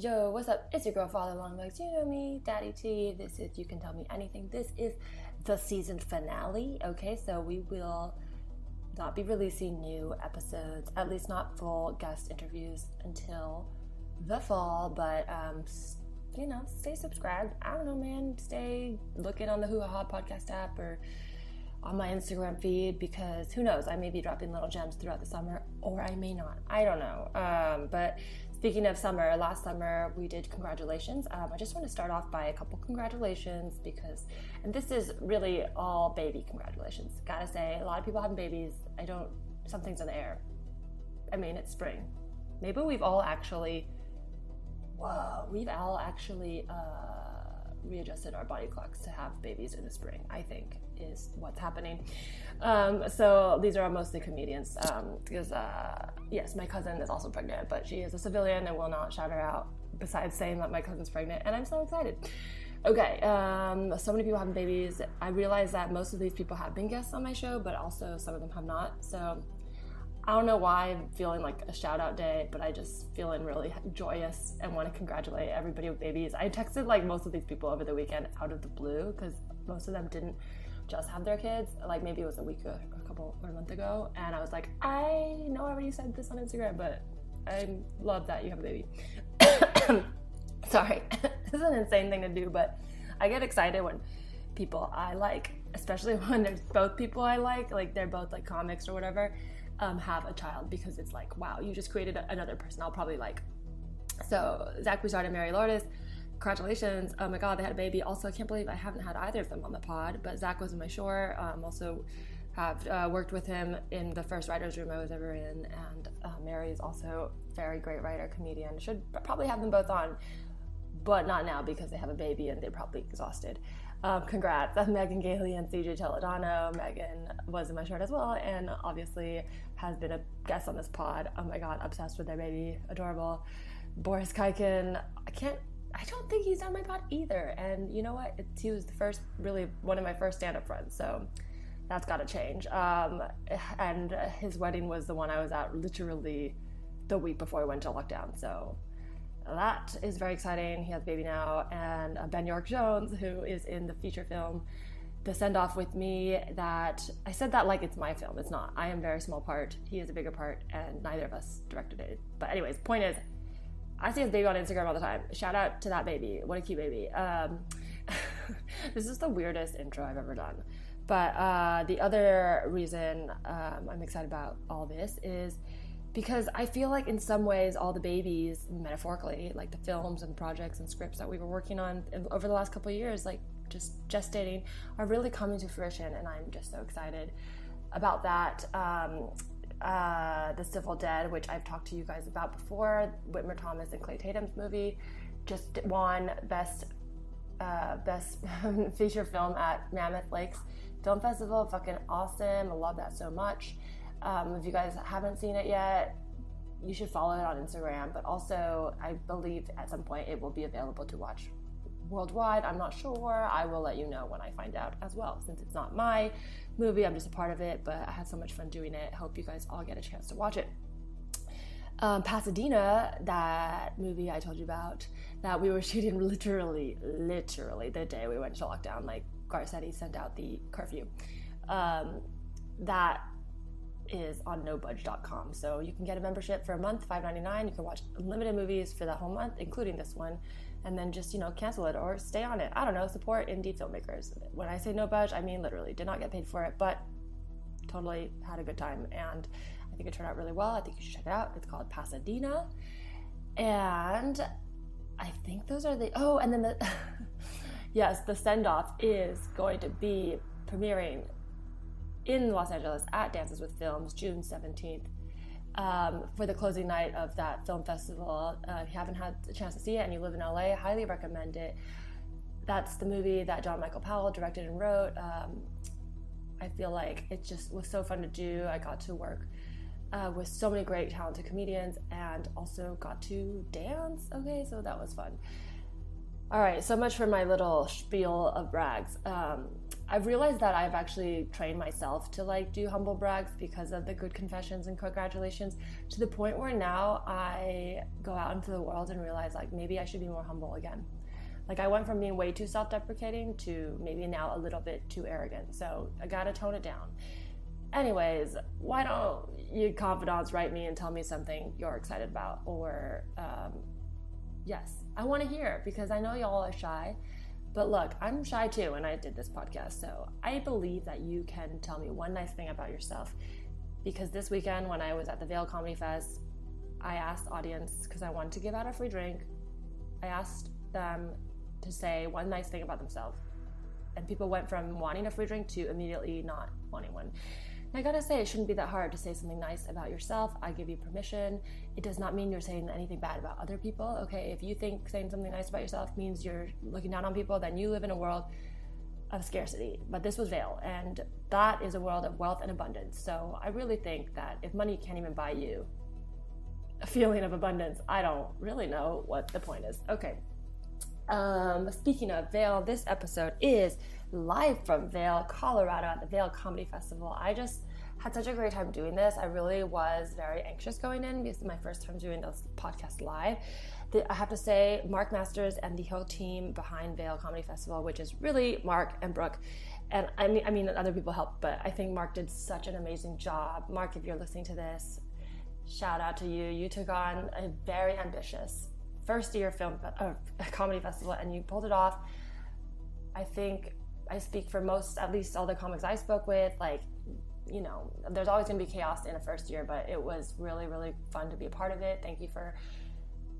Yo, what's up? It's your girl, Father Longlegs. You know me, Daddy T. This is You Can Tell Me Anything. This is the season finale. Okay, so we will not be releasing new episodes, at least not full guest interviews until the fall. But, um, you know, stay subscribed. I don't know, man. Stay looking on the Hoo Ha podcast app or on my Instagram feed because who knows? I may be dropping little gems throughout the summer or I may not. I don't know. Um, but Speaking of summer, last summer we did congratulations. Um, I just want to start off by a couple congratulations because, and this is really all baby congratulations. Gotta say, a lot of people having babies. I don't, something's in the air. I mean, it's spring. Maybe we've all actually, whoa, we've all actually uh, readjusted our body clocks to have babies in the spring, I think is what's happening. Um, so these are mostly comedians um, because, uh, yes, my cousin is also pregnant, but she is a civilian and will not shout her out besides saying that my cousin's pregnant, and I'm so excited. Okay, um, so many people having babies. I realize that most of these people have been guests on my show, but also some of them have not. So I don't know why I'm feeling like a shout out day, but I just feeling really joyous and want to congratulate everybody with babies. I texted like most of these people over the weekend out of the blue because most of them didn't just have their kids, like maybe it was a week or a couple or a month ago, and I was like, I know I already said this on Instagram, but I love that you have a baby. Sorry, this is an insane thing to do, but I get excited when people I like, especially when there's both people I like, like they're both like comics or whatever, um, have a child because it's like, wow, you just created another person I'll probably like. So Zach Broussard and Mary Lourdes congratulations. Oh my God, they had a baby. Also, I can't believe I haven't had either of them on the pod, but Zach was in my shore. Um, also, have uh, worked with him in the first writer's room I was ever in. And uh, Mary is also very great writer, comedian. Should probably have them both on, but not now because they have a baby and they're probably exhausted. Um, congrats. Megan Gailey and CJ Toledano. Megan was in my shirt as well, and obviously has been a guest on this pod. Oh my god, obsessed with their baby, adorable. Boris Khaykin, I can't I don't think he's on my pod either. And you know what? It's, he was the first, really one of my first stand up friends. So that's got to change. Um, and his wedding was the one I was at literally the week before I went to lockdown. So that is very exciting. He has a baby now. And uh, Ben York Jones, who is in the feature film The Send Off with Me, that I said that like it's my film. It's not. I am a very small part. He is a bigger part, and neither of us directed it. But, anyways, point is, I see his baby on Instagram all the time. Shout out to that baby. What a cute baby. Um, this is the weirdest intro I've ever done. But uh, the other reason um, I'm excited about all this is because I feel like in some ways all the babies, metaphorically, like the films and projects and scripts that we were working on over the last couple of years, like just gestating, are really coming to fruition, and I'm just so excited about that. Um, uh, The Civil Dead, which I've talked to you guys about before, Whitmer Thomas and Clay Tatum's movie, just won best uh, best feature film at Mammoth Lakes Film Festival. Fucking awesome! I love that so much. Um, if you guys haven't seen it yet, you should follow it on Instagram. But also, I believe at some point it will be available to watch worldwide. I'm not sure. I will let you know when I find out as well, since it's not my movie. I'm just a part of it, but I had so much fun doing it. Hope you guys all get a chance to watch it. Um, Pasadena, that movie I told you about, that we were shooting literally, literally the day we went to lockdown. Like Garcetti sent out the curfew. Um, that is on nobudge.com. So you can get a membership for a month, $5.99. You can watch unlimited movies for that whole month, including this one and then just you know cancel it or stay on it. I don't know. Support indie filmmakers. When I say no budge, I mean literally did not get paid for it, but totally had a good time, and I think it turned out really well. I think you should check it out. It's called Pasadena, and I think those are the oh, and then the yes, the send off is going to be premiering in Los Angeles at Dances with Films June seventeenth um, for the closing night of that film festival. Uh, if you haven't had a chance to see it and you live in LA, I highly recommend it. That's the movie that John Michael Powell directed and wrote. Um, I feel like it just was so fun to do. I got to work uh, with so many great, talented comedians and also got to dance. Okay, so that was fun. All right, so much for my little spiel of brags. Um, I've realized that I've actually trained myself to like do humble brags because of the good confessions and congratulations to the point where now I go out into the world and realize like maybe I should be more humble again. Like I went from being way too self-deprecating to maybe now a little bit too arrogant. So I got to tone it down. Anyways, why don't you confidants write me and tell me something you're excited about or um, yes, I want to hear because I know y'all are shy but look, I'm shy too, and I did this podcast, so I believe that you can tell me one nice thing about yourself. Because this weekend, when I was at the Vail Comedy Fest, I asked audience because I wanted to give out a free drink. I asked them to say one nice thing about themselves, and people went from wanting a free drink to immediately not wanting one. I gotta say, it shouldn't be that hard to say something nice about yourself. I give you permission. It does not mean you're saying anything bad about other people, okay? If you think saying something nice about yourself means you're looking down on people, then you live in a world of scarcity. But this was Vail, and that is a world of wealth and abundance. So I really think that if money can't even buy you a feeling of abundance, I don't really know what the point is. Okay. Um, speaking of Vail, this episode is live from Vail, Colorado at the Vail Comedy Festival. I just had such a great time doing this. I really was very anxious going in because my first time doing this podcast live. I have to say, Mark Masters and the whole team behind Vail Comedy Festival, which is really Mark and Brooke, and I mean, I mean, other people helped, but I think Mark did such an amazing job. Mark, if you're listening to this, shout out to you. You took on a very ambitious first year film uh, comedy festival, and you pulled it off. I think I speak for most, at least all the comics I spoke with, like, you know, there's always going to be chaos in a first year, but it was really, really fun to be a part of it. Thank you for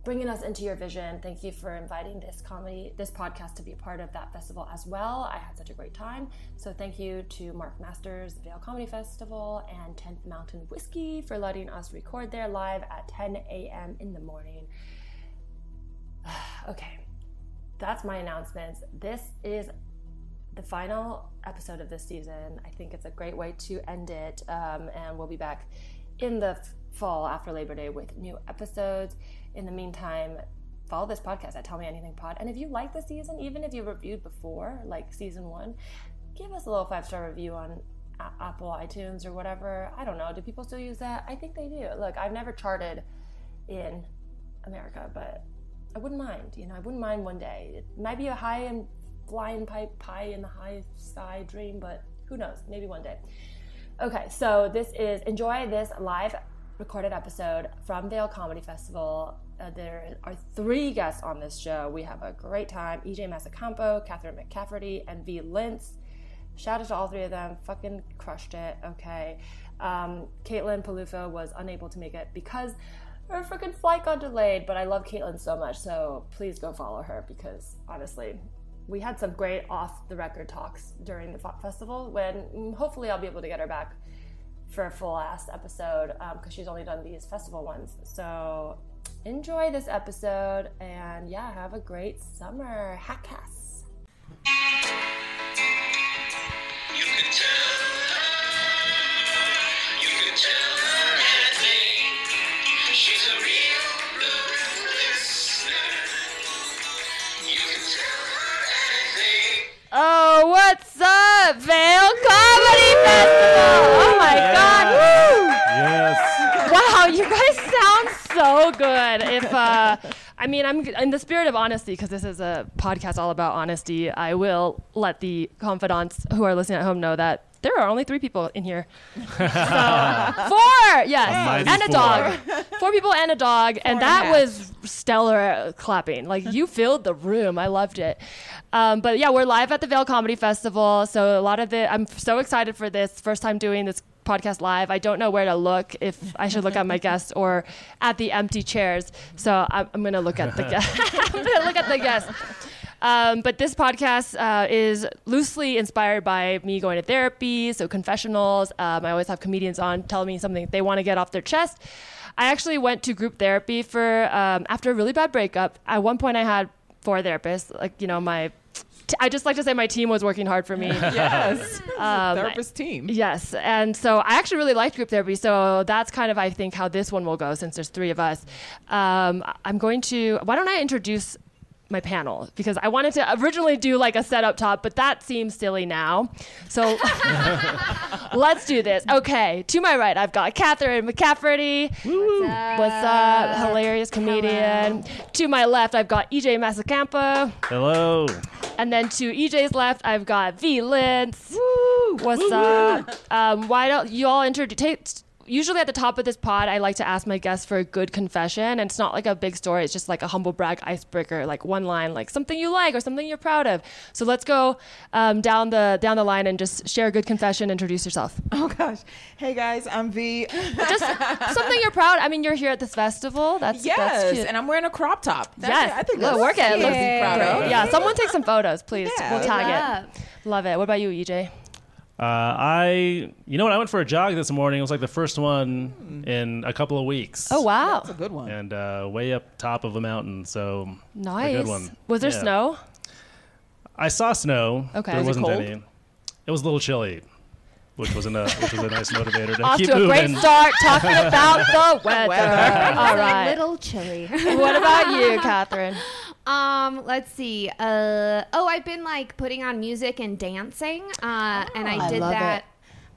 bringing us into your vision. Thank you for inviting this comedy, this podcast to be a part of that festival as well. I had such a great time. So thank you to Mark Masters, the Vail Comedy Festival, and 10th Mountain Whiskey for letting us record there live at 10 a.m. in the morning. okay, that's my announcements. This is the final episode of this season. I think it's a great way to end it. Um, and we'll be back in the fall after Labor Day with new episodes. In the meantime, follow this podcast at Tell Me Anything Pod. And if you like the season, even if you reviewed before, like season one, give us a little five star review on Apple iTunes or whatever. I don't know. Do people still use that? I think they do. Look, I've never charted in America, but I wouldn't mind. You know, I wouldn't mind one day. It might be a high and flying pipe pie in the high sky dream, but who knows? Maybe one day. Okay, so this is enjoy this live recorded episode from Vail Comedy Festival. Uh, there are three guests on this show. We have a great time. EJ Masicampo, Catherine McCafferty, and V. Lince. Shout out to all three of them. Fucking crushed it. Okay. Um, Caitlin Peluffo was unable to make it because her freaking flight got delayed, but I love Caitlin so much, so please go follow her because honestly, we had some great off the record talks during the festival when hopefully I'll be able to get her back for a full ass episode because um, she's only done these festival ones. So enjoy this episode and yeah, have a great summer. Hackass. You Oh, what's up, Vail Comedy Festival? Oh my yes. God! Woo! Yes. Wow, you guys sound so good. If uh, I mean, I'm in the spirit of honesty because this is a podcast all about honesty. I will let the confidants who are listening at home know that there are only three people in here. So, four, yes, and a four. dog. Four people and a dog, four and that and was stellar clapping. Like you filled the room. I loved it. Um, but yeah, we're live at the Vail Comedy Festival, so a lot of the I'm so excited for this. First time doing this podcast live. I don't know where to look if I should look at my guests or at the empty chairs. So I'm, I'm gonna look at the guest. I'm gonna look at the guests. Um, but this podcast uh, is loosely inspired by me going to therapy, so confessionals. Um, I always have comedians on telling me something they want to get off their chest. I actually went to group therapy for um, after a really bad breakup. At one point, I had four therapists. Like you know, my I just like to say my team was working hard for me. yes, um, therapist team. Yes, and so I actually really liked group therapy. So that's kind of I think how this one will go since there's three of us. Um, I'm going to. Why don't I introduce my panel because I wanted to originally do like a set up top, but that seems silly now. So let's do this. Okay, to my right, I've got Catherine McCafferty. What's up? What's up? Hilarious comedian. Hello. To my left, I've got EJ Masicampo. Hello. And then to EJ's left, I've got V Lince. What's Woo. up? Um, why don't you all introduce? Usually at the top of this pod, I like to ask my guests for a good confession. And it's not like a big story, it's just like a humble brag icebreaker, like one line, like something you like or something you're proud of. So let's go um, down the down the line and just share a good confession, introduce yourself. Oh gosh. Hey guys, I'm V. just something you're proud. I mean, you're here at this festival. That's yes, that's and I'm wearing a crop top. That's, yes, I think that's work it. Yeah. yeah, someone take some photos, please. Yeah. We'll tag it. Love it. What about you, EJ? Uh, I, you know what? I went for a jog this morning. It was like the first one in a couple of weeks. Oh wow, that's a good one. And uh, way up top of a mountain, so nice. A good one. Was there yeah. snow? I saw snow. Okay, there was wasn't any. It was a little chilly which was a which was a nice motivator to Off keep to a moving. great start talking about the weather. All right, a little chilly. what about you, Catherine? Um, let's see. Uh, oh, I've been like putting on music and dancing, uh, and I oh, did I that. It.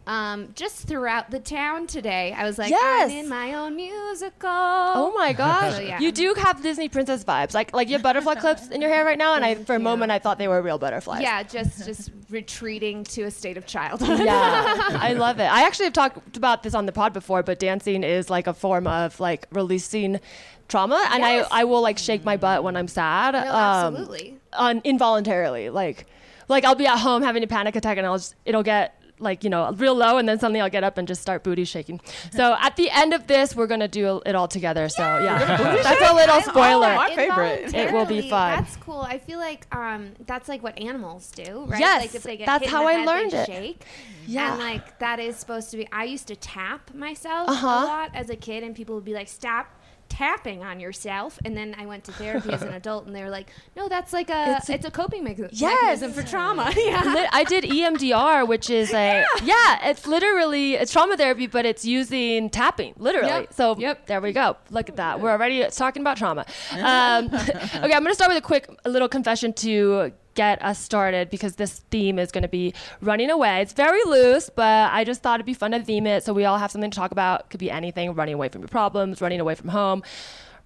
Um, just throughout the town today, I was like, yes. I'm in my own musical. Oh my gosh, so, yeah. you do have Disney princess vibes. Like, like you have butterfly clips in your hair right now, and I, for a moment, I thought they were real butterflies. Yeah, just just retreating to a state of childhood. yeah, I love it. I actually have talked about this on the pod before, but dancing is like a form of like releasing trauma, and yes. I I will like shake my butt when I'm sad. No, um, absolutely. Un- involuntarily, like like I'll be at home having a panic attack, and I'll just it'll get like you know real low and then suddenly I'll get up and just start booty shaking. So at the end of this we're gonna do it all together. So yeah, that's a little spoiler. my favorite. It will be fun. That's cool. I feel like um, that's like what animals do, right? Yes, like if they get that's how I head, learned it. Shake. Yeah, and like that is supposed to be. I used to tap myself uh-huh. a lot as a kid, and people would be like, "Stop." Tapping on yourself and then i went to therapy as an adult and they were like no that's like a it's a, it's a coping mechanism, yes. mechanism for trauma yeah i did emdr which is a yeah. yeah. it's literally it's trauma therapy but it's using tapping literally yep. so yep there we go look at that we're already talking about trauma um, okay i'm going to start with a quick a little confession to get us started because this theme is going to be running away. It's very loose, but I just thought it'd be fun to theme it so we all have something to talk about. Could be anything running away from your problems, running away from home,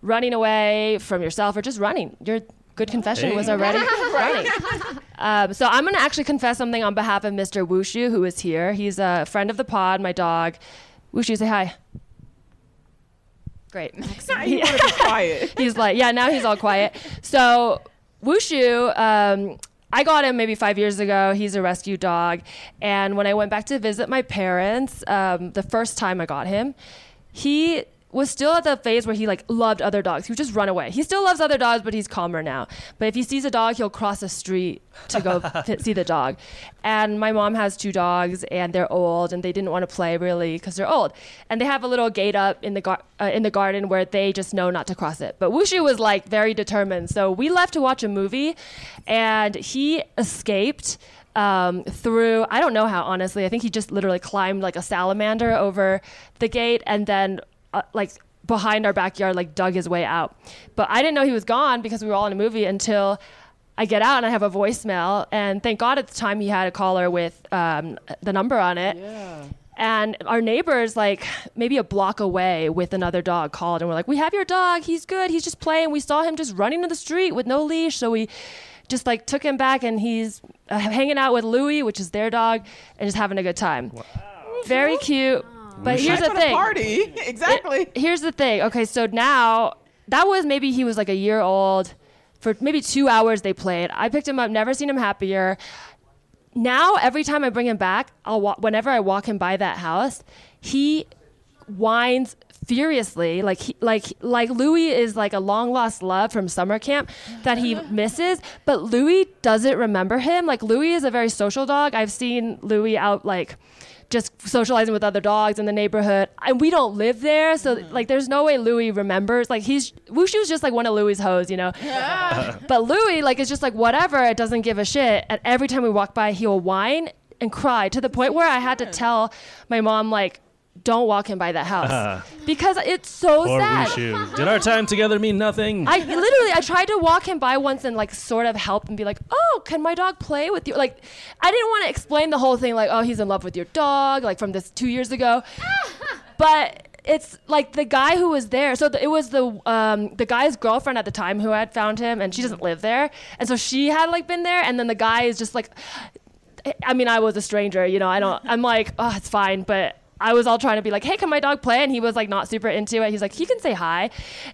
running away from yourself, or just running. Your good confession hey. was already running. Um, so I'm going to actually confess something on behalf of Mr. Wushu, who is here. He's a friend of the pod, my dog. Wushu, say hi. Great. He, quiet. he's like, yeah, now he's all quiet. So Wushu, um, I got him maybe five years ago. He's a rescue dog. And when I went back to visit my parents, um, the first time I got him, he was still at the phase where he like loved other dogs. He would just run away. He still loves other dogs, but he's calmer now. But if he sees a dog, he'll cross the street to go see the dog. And my mom has two dogs, and they're old, and they didn't want to play really because they're old. And they have a little gate up in the gar- uh, in the garden where they just know not to cross it. But Wushu was like very determined, so we left to watch a movie, and he escaped. Um, through I don't know how honestly I think he just literally climbed like a salamander over the gate and then uh, like behind our backyard, like dug his way out. But I didn't know he was gone because we were all in a movie until I get out and I have a voicemail. And thank God at the time he had a caller with um, the number on it. Yeah. And our neighbors, like maybe a block away with another dog, called and we're like, We have your dog. He's good. He's just playing. We saw him just running to the street with no leash. So we just like took him back and he's uh, hanging out with Louie, which is their dog, and just having a good time. Wow. Very cute. But here's the thing. Party exactly. It, here's the thing. Okay, so now that was maybe he was like a year old. For maybe two hours they played. I picked him up. Never seen him happier. Now every time I bring him back, I'll wa- whenever I walk him by that house, he whines furiously like he, like like Louis is like a long lost love from summer camp that he misses but Louis doesn't remember him like Louis is a very social dog I've seen Louis out like just socializing with other dogs in the neighborhood. And we don't live there, so mm. like there's no way Louis remembers. Like he's Wushu's just like one of Louis's hoes, you know. Yeah. but Louis like is just like whatever. It doesn't give a shit. And every time we walk by, he'll whine and cry to the point where I had to tell my mom like don't walk him by that house because it's so Poor sad. Wushu. Did our time together mean nothing? I literally I tried to walk him by once and like sort of help and be like, "Oh, can my dog play with you?" Like I didn't want to explain the whole thing like, "Oh, he's in love with your dog," like from this 2 years ago. but it's like the guy who was there. So the, it was the um, the guy's girlfriend at the time who had found him, and she doesn't live there, and so she had like been there, and then the guy is just like, I mean, I was a stranger, you know. I don't. I'm like, oh, it's fine, but. I was all trying to be like, hey, can my dog play? And he was like not super into it. He's like, he can say hi.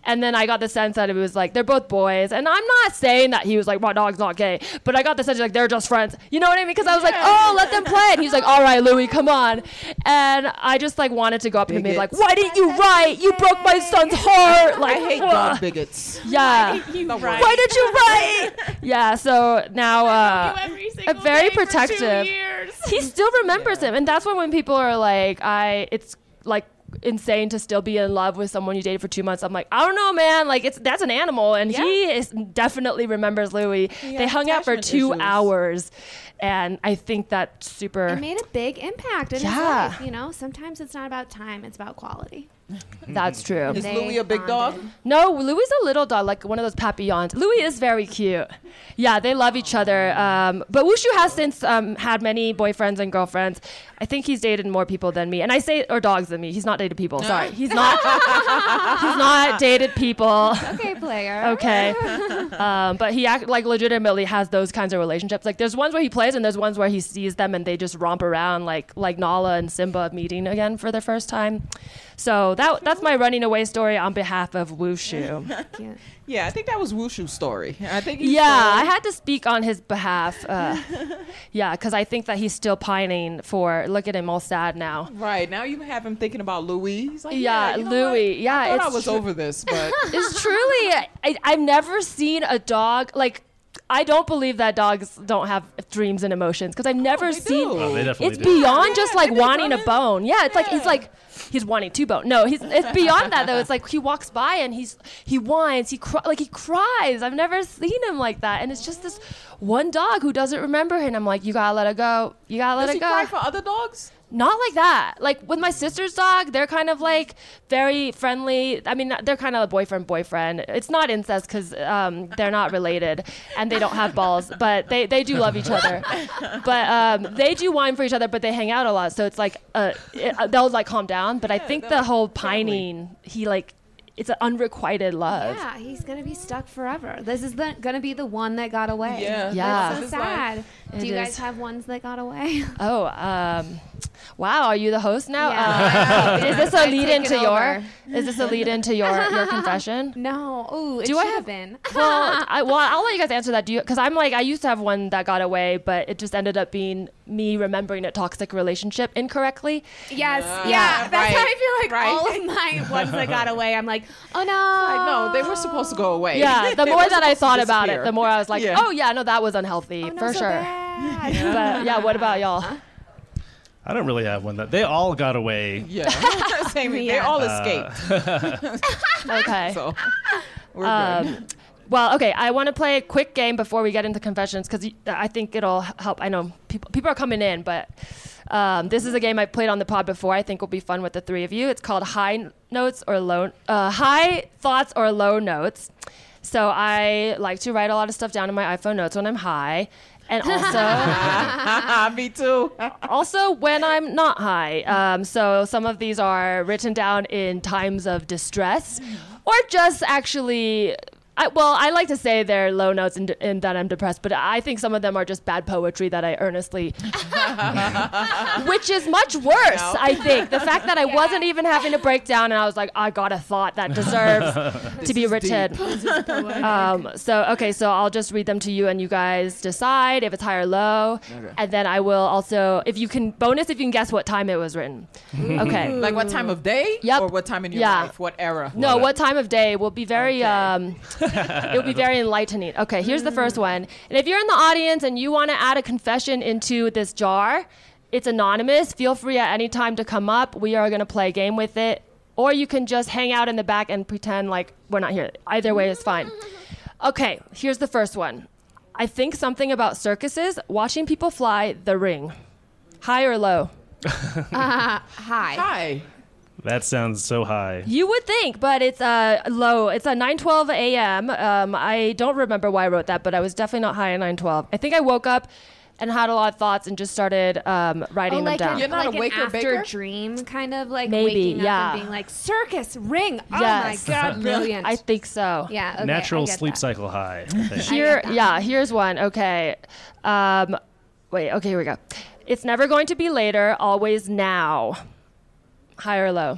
And then I got the sense that it was like, they're both boys. And I'm not saying that he was like, my dog's not gay, but I got the sense like, they're just friends. You know what I mean? Because I was like, oh, let them play. And he's like, all right, Louis, come on. And I just like wanted to go up to him and be like, why didn't you write? You broke my son's heart. Like, I hate ugh. dog bigots. Yeah. The worst. Why did you write? yeah. So now, uh, every I'm single very day for two protective. he still remembers him, and that's when when people are like, I, it's like insane to still be in love with someone you dated for two months. I'm like, I don't know, man. Like it's that's an animal, and he is definitely remembers Louis. He they hung out for two issues. hours, and I think that's super. It made a big impact in Yeah. his life. You know, sometimes it's not about time; it's about quality. that's true. Is They Louis a big dog? bonded. No, Louis is a little dog, like one of those papillons. Louis is very cute. Yeah, they love each other. Um, but Wushu has since um, had many boyfriends and girlfriends. I think he's dated more people than me, and I say or dogs than me. He's not dated people. Sorry, he's not. he's not dated people. Okay, player. Okay, um, but he act like legitimately has those kinds of relationships. Like there's ones where he plays, and there's ones where he sees them and they just romp around, like like Nala and Simba meeting again for the first time. So that that's my running away story on behalf of Wushu. Cute. Yeah, I think that was Wushu's story. I think. Yeah, I had to speak on his behalf. Uh, yeah, because I think that he's still pining for. Look at him, all sad now. Right now, you have him thinking about Louis. He's like, Yeah, yeah, you know Louis. what? Yeah, I thought I was tru- over this, but It's truly. I, I've never seen a dog like. I don't believe that dogs don't have dreams and emotions because I've never oh, they seen. do. Oh, they definitely It's do. beyond just like they wanting a bone. Yeah, it's like he's like he's wanting two bone. No, he's it's beyond that though. It's like he walks by and he's he whines, he cry, like he cries. I've never seen him like that, and it's just this one dog who doesn't remember him. I'm like, you gotta let it go. You gotta let does it he go. cry for other dogs? Not like that. Like with my sister's dog, they're kind of like very friendly. I mean, they're kind of a boyfriend boyfriend. It's not incest because um, they're not related and they don't have balls, but they, they do love each other. But um, they do whine for each other, but they hang out a lot. So it's like uh, it, uh, they'll like calm down. But I think the whole friendly. pining, he like, it's an unrequited love. Yeah, he's gonna be stuck forever. This is the gonna be the one that got away. Yeah. Yeah. That's so This is like- sad. It Do you guys have ones that got away? Oh, um, wow! Are you the host now? Yeah. Uh, is this a I've lead into your? Is this a lead into your your confession? no. Ooh, it Do should I have have- been. well, I, well, I'll let you guys answer that. Do you? Because I'm like, I used to have one that got away, but it just ended up being me remembering a toxic relationship incorrectly. Yes, Yeah, yeah. That's right, how I feel like right. all of my ones that got away. I'm like, oh no. I know they were supposed to go away. Yeah, the more that I thought about it, the more I was like, Yeah. oh yeah, no, that was unhealthy Oh, no, for so sure. bad. But yeah, what about y'all? I don't really have one that they all got away. Yeah, same. They Yeah. all Uh, escaped. Okay. So we're good. Um, well, okay. I want to play a quick game before we get into confessions because I think it'll help. I know people people are coming in, but um, this is a game I played on the pod before. I think will be fun with the three of you. It's called High Notes or Low uh, High Thoughts or Low Notes. So I like to write a lot of stuff down in my iPhone notes when I'm high, and also Me too. also when I'm not high. Um, so some of these are written down in times of distress, or just actually. I, well, I like to say they're low notes and, and that I'm depressed, but I think some of them are just bad poetry that I earnestly, which is much worse. No. I think the fact that I wasn't even having to break down and I was like, I got a thought that deserves to be written. Um, so okay, so I'll just read them to you, and you guys decide if it's high or low, and then I will also, if you can, bonus if you can guess what time it was written. Okay. Like what time of day? Yep. Or what time in your Yeah. life? What era? No, What- what time of day will be very Okay. um it will be very enlightening. Okay, here's the first one. And if you're in the audience and you want to add a confession into this jar, it's anonymous. Feel free at any time to come up. We are going to play a game with it. Or you can just hang out in the back and pretend like we're not here. Either way is fine. Okay, here's the first one. I think something about circuses, watching people fly the ring. High or low? Uh, hi. Hi. That sounds so high. You would think, but it's uh, low. It's a 9:12 a.m. Um, I don't remember why I wrote that, but I was definitely not high at 9:12. I think I woke up and had a lot of thoughts and just started um, writing Oh, them like, down. an, You're not like a waker an after baker? dream kind of like Maybe, waking up yeah. and being like circus ring. Oh Yes. my god, brilliant. I think so. yeah, okay, Natural I get sleep that. cycle high. Here, yeah. Here's one. Okay. Um, wait. Okay. Here we go. It's never going to be later. Always now. High or low.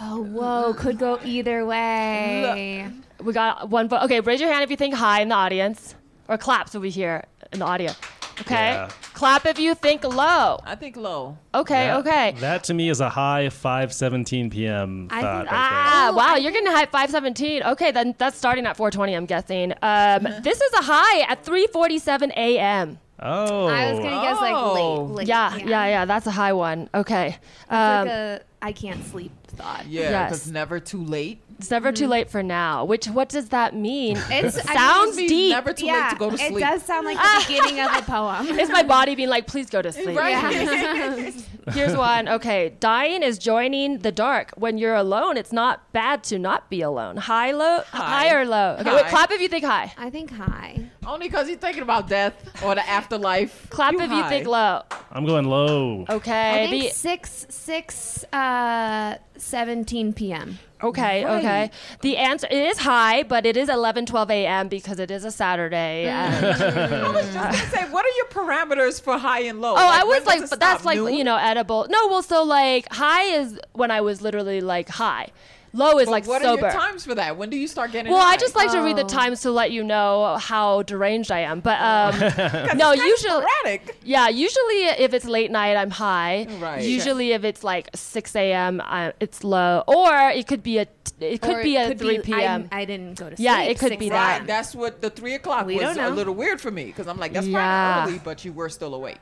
Oh whoa, could go either way. We got one vote. Okay, raise your hand if you think high in the audience, or clap so we hear in the audio. Okay, Yeah. clap if you think low. I think low. Okay, That- okay. That to me is a high 5:17 p.m. I thought think- right Ah, wow, I you're getting high 517. Okay, then that's starting at 420, I'm guessing. Um, this is a high at 347 a.m. there. Oh. I was gonna guess like Oh. late, late. Yeah, yeah, yeah, that's a high one. Okay. It's Um, like a I can't sleep thought. Yeah, Yes. it's never too late. it's never too mm-hmm. late for now. Which, what does that mean? It's I mean, Sounds means deep. never too late to go to it sleep. does sound like the beginning of a poem. It's my body being like, please go to sleep. Right. Here's one. Okay, dying is joining the dark. When you're alone, it's not bad to not be alone. High, low, high, High. or low. Okay, wait. High. Clap if you think high. I think high. Only because you're thinking about death or the afterlife. Clap if you think low. I'm going low. Okay. I think the- six six uh seventeen p.m. okay. Right. Okay. The answer it is high, but it is 11, 12 a.m. because it is a Saturday. and- I was just gonna say, what are your parameters for high and low? Oh, I was like, it but that's stop? like Noon? you know edible. No, well, so like high is when I was literally like high. Low is But like what sober. What are your times for that? When do you start getting? Well, I just like to read the Oh. times to let you know how deranged I am. But um, no, It's usually, sporadic. yeah, usually if it's late night, I'm high. Right. Usually if it's like 6 a.m., it's low. Or it could be a it could Or be a could 3 p.m. I, I didn't go to sleep. Yeah, it could be that. Right, that's what the three o'clock We was don't a little weird for me because I'm like, that's Yeah. probably early, but you were still awake.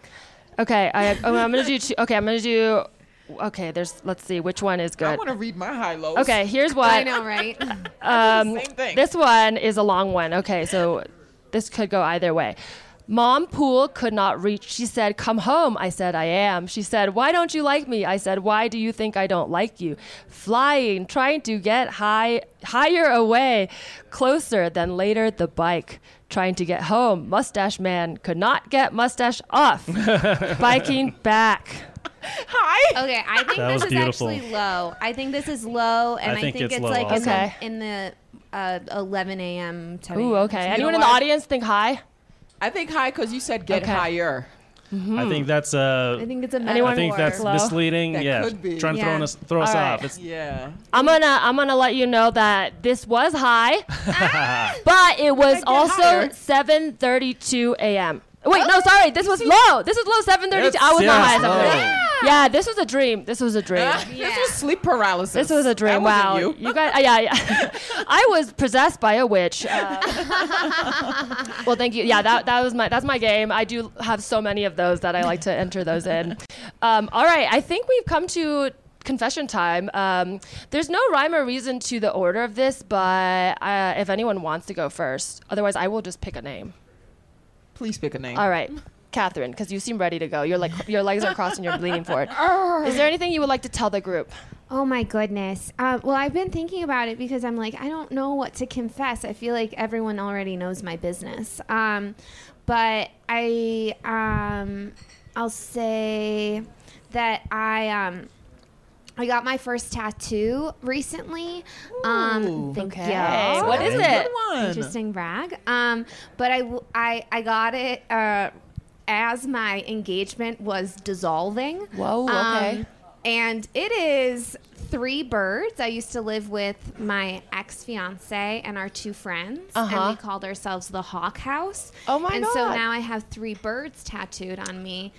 okay, I, oh, I'm gonna do two. Okay, I'm gonna do. Okay, there's. Let's see which one is good. I want to read my high lows. Okay, here's what. I know, right? Um, Same thing. This one is a long one. Okay, so this could go either way. Mom Pool could not reach. She said, Come home. I said, I am. She said, Why don't you like me? I said, Why do you think I don't like you? Flying, trying to get high, higher away, closer than later the bike. Trying to get home. Mustache man could not get mustache off. Biking back. Hi. Okay, I think That this was is beautiful. actually low. I think this is low, and I I think think, it's it's, low like also. in Okay. the, in the uh, 11 a.m. 10 Ooh, okay. Anyone in the what? audience think high? I think high because you said get Okay. higher. I think that's uh, I think it's a Anyone I think that's Low? misleading. That yeah, could be. trying to Yeah. throw us throw us All right. off. It's Yeah. I'm gonna I'm gonna let you know that this was high, but it was get also higher. 7:32 a.m. Wait, no, sorry, this was low. This was low 7:32. I was It's- not high. yeah, at low. 7:30. Yeah, this was a dream. This was a dream. Yeah. This was sleep paralysis. This was a dream. That wasn't Wow, You. guys, uh, yeah, yeah. I was possessed by a witch. Uh, well, thank you. Yeah, that that was my that's my game. I do have so many of those that I like to enter those in. Um, all right, I think we've come to confession time. Um, there's no rhyme or reason to the order of this, but uh, if anyone wants to go first, otherwise I will just pick a name. Please pick a name. All right. Catherine, because you seem ready to go. You're like your legs are crossed and you're bleeding for it. Is there anything you would like to tell the group? Oh my goodness. Uh, well, I've been thinking about it because I'm like, I don't know what to confess. I feel like everyone already knows my business. Um, but I, um, I'll say that I, um, I got my first tattoo recently. Um, Ooh. thank Okay. you. What is Okay. it? Good one. Interesting brag. Um, but I got it uh, as my engagement was dissolving. Whoa, okay. Um, and it is three birds. I used to live with my ex fiance and our two friends, Uh-huh. and we called ourselves the Hawk House. Oh my and so now I have three birds tattooed on me,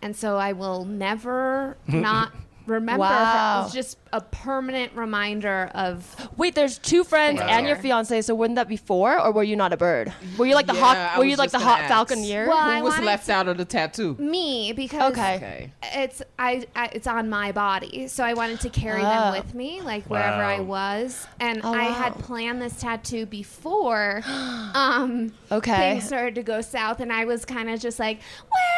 and so I will never not remember. Wow. It's just a permanent reminder of Wait, there's two friends Wow. and your fiance. So wouldn't that be four, or were you not a bird? Were you like the Yeah, hawk? Were you like the gonna hawk ask. falconer? Well, I Who was left out of the tattoo? me because Okay. it's I, I it's on my body so i wanted to carry Oh. them with me like wherever i was and Oh, i had planned this tattoo before um Okay. things started to go south and i was kind of just like well maybe it's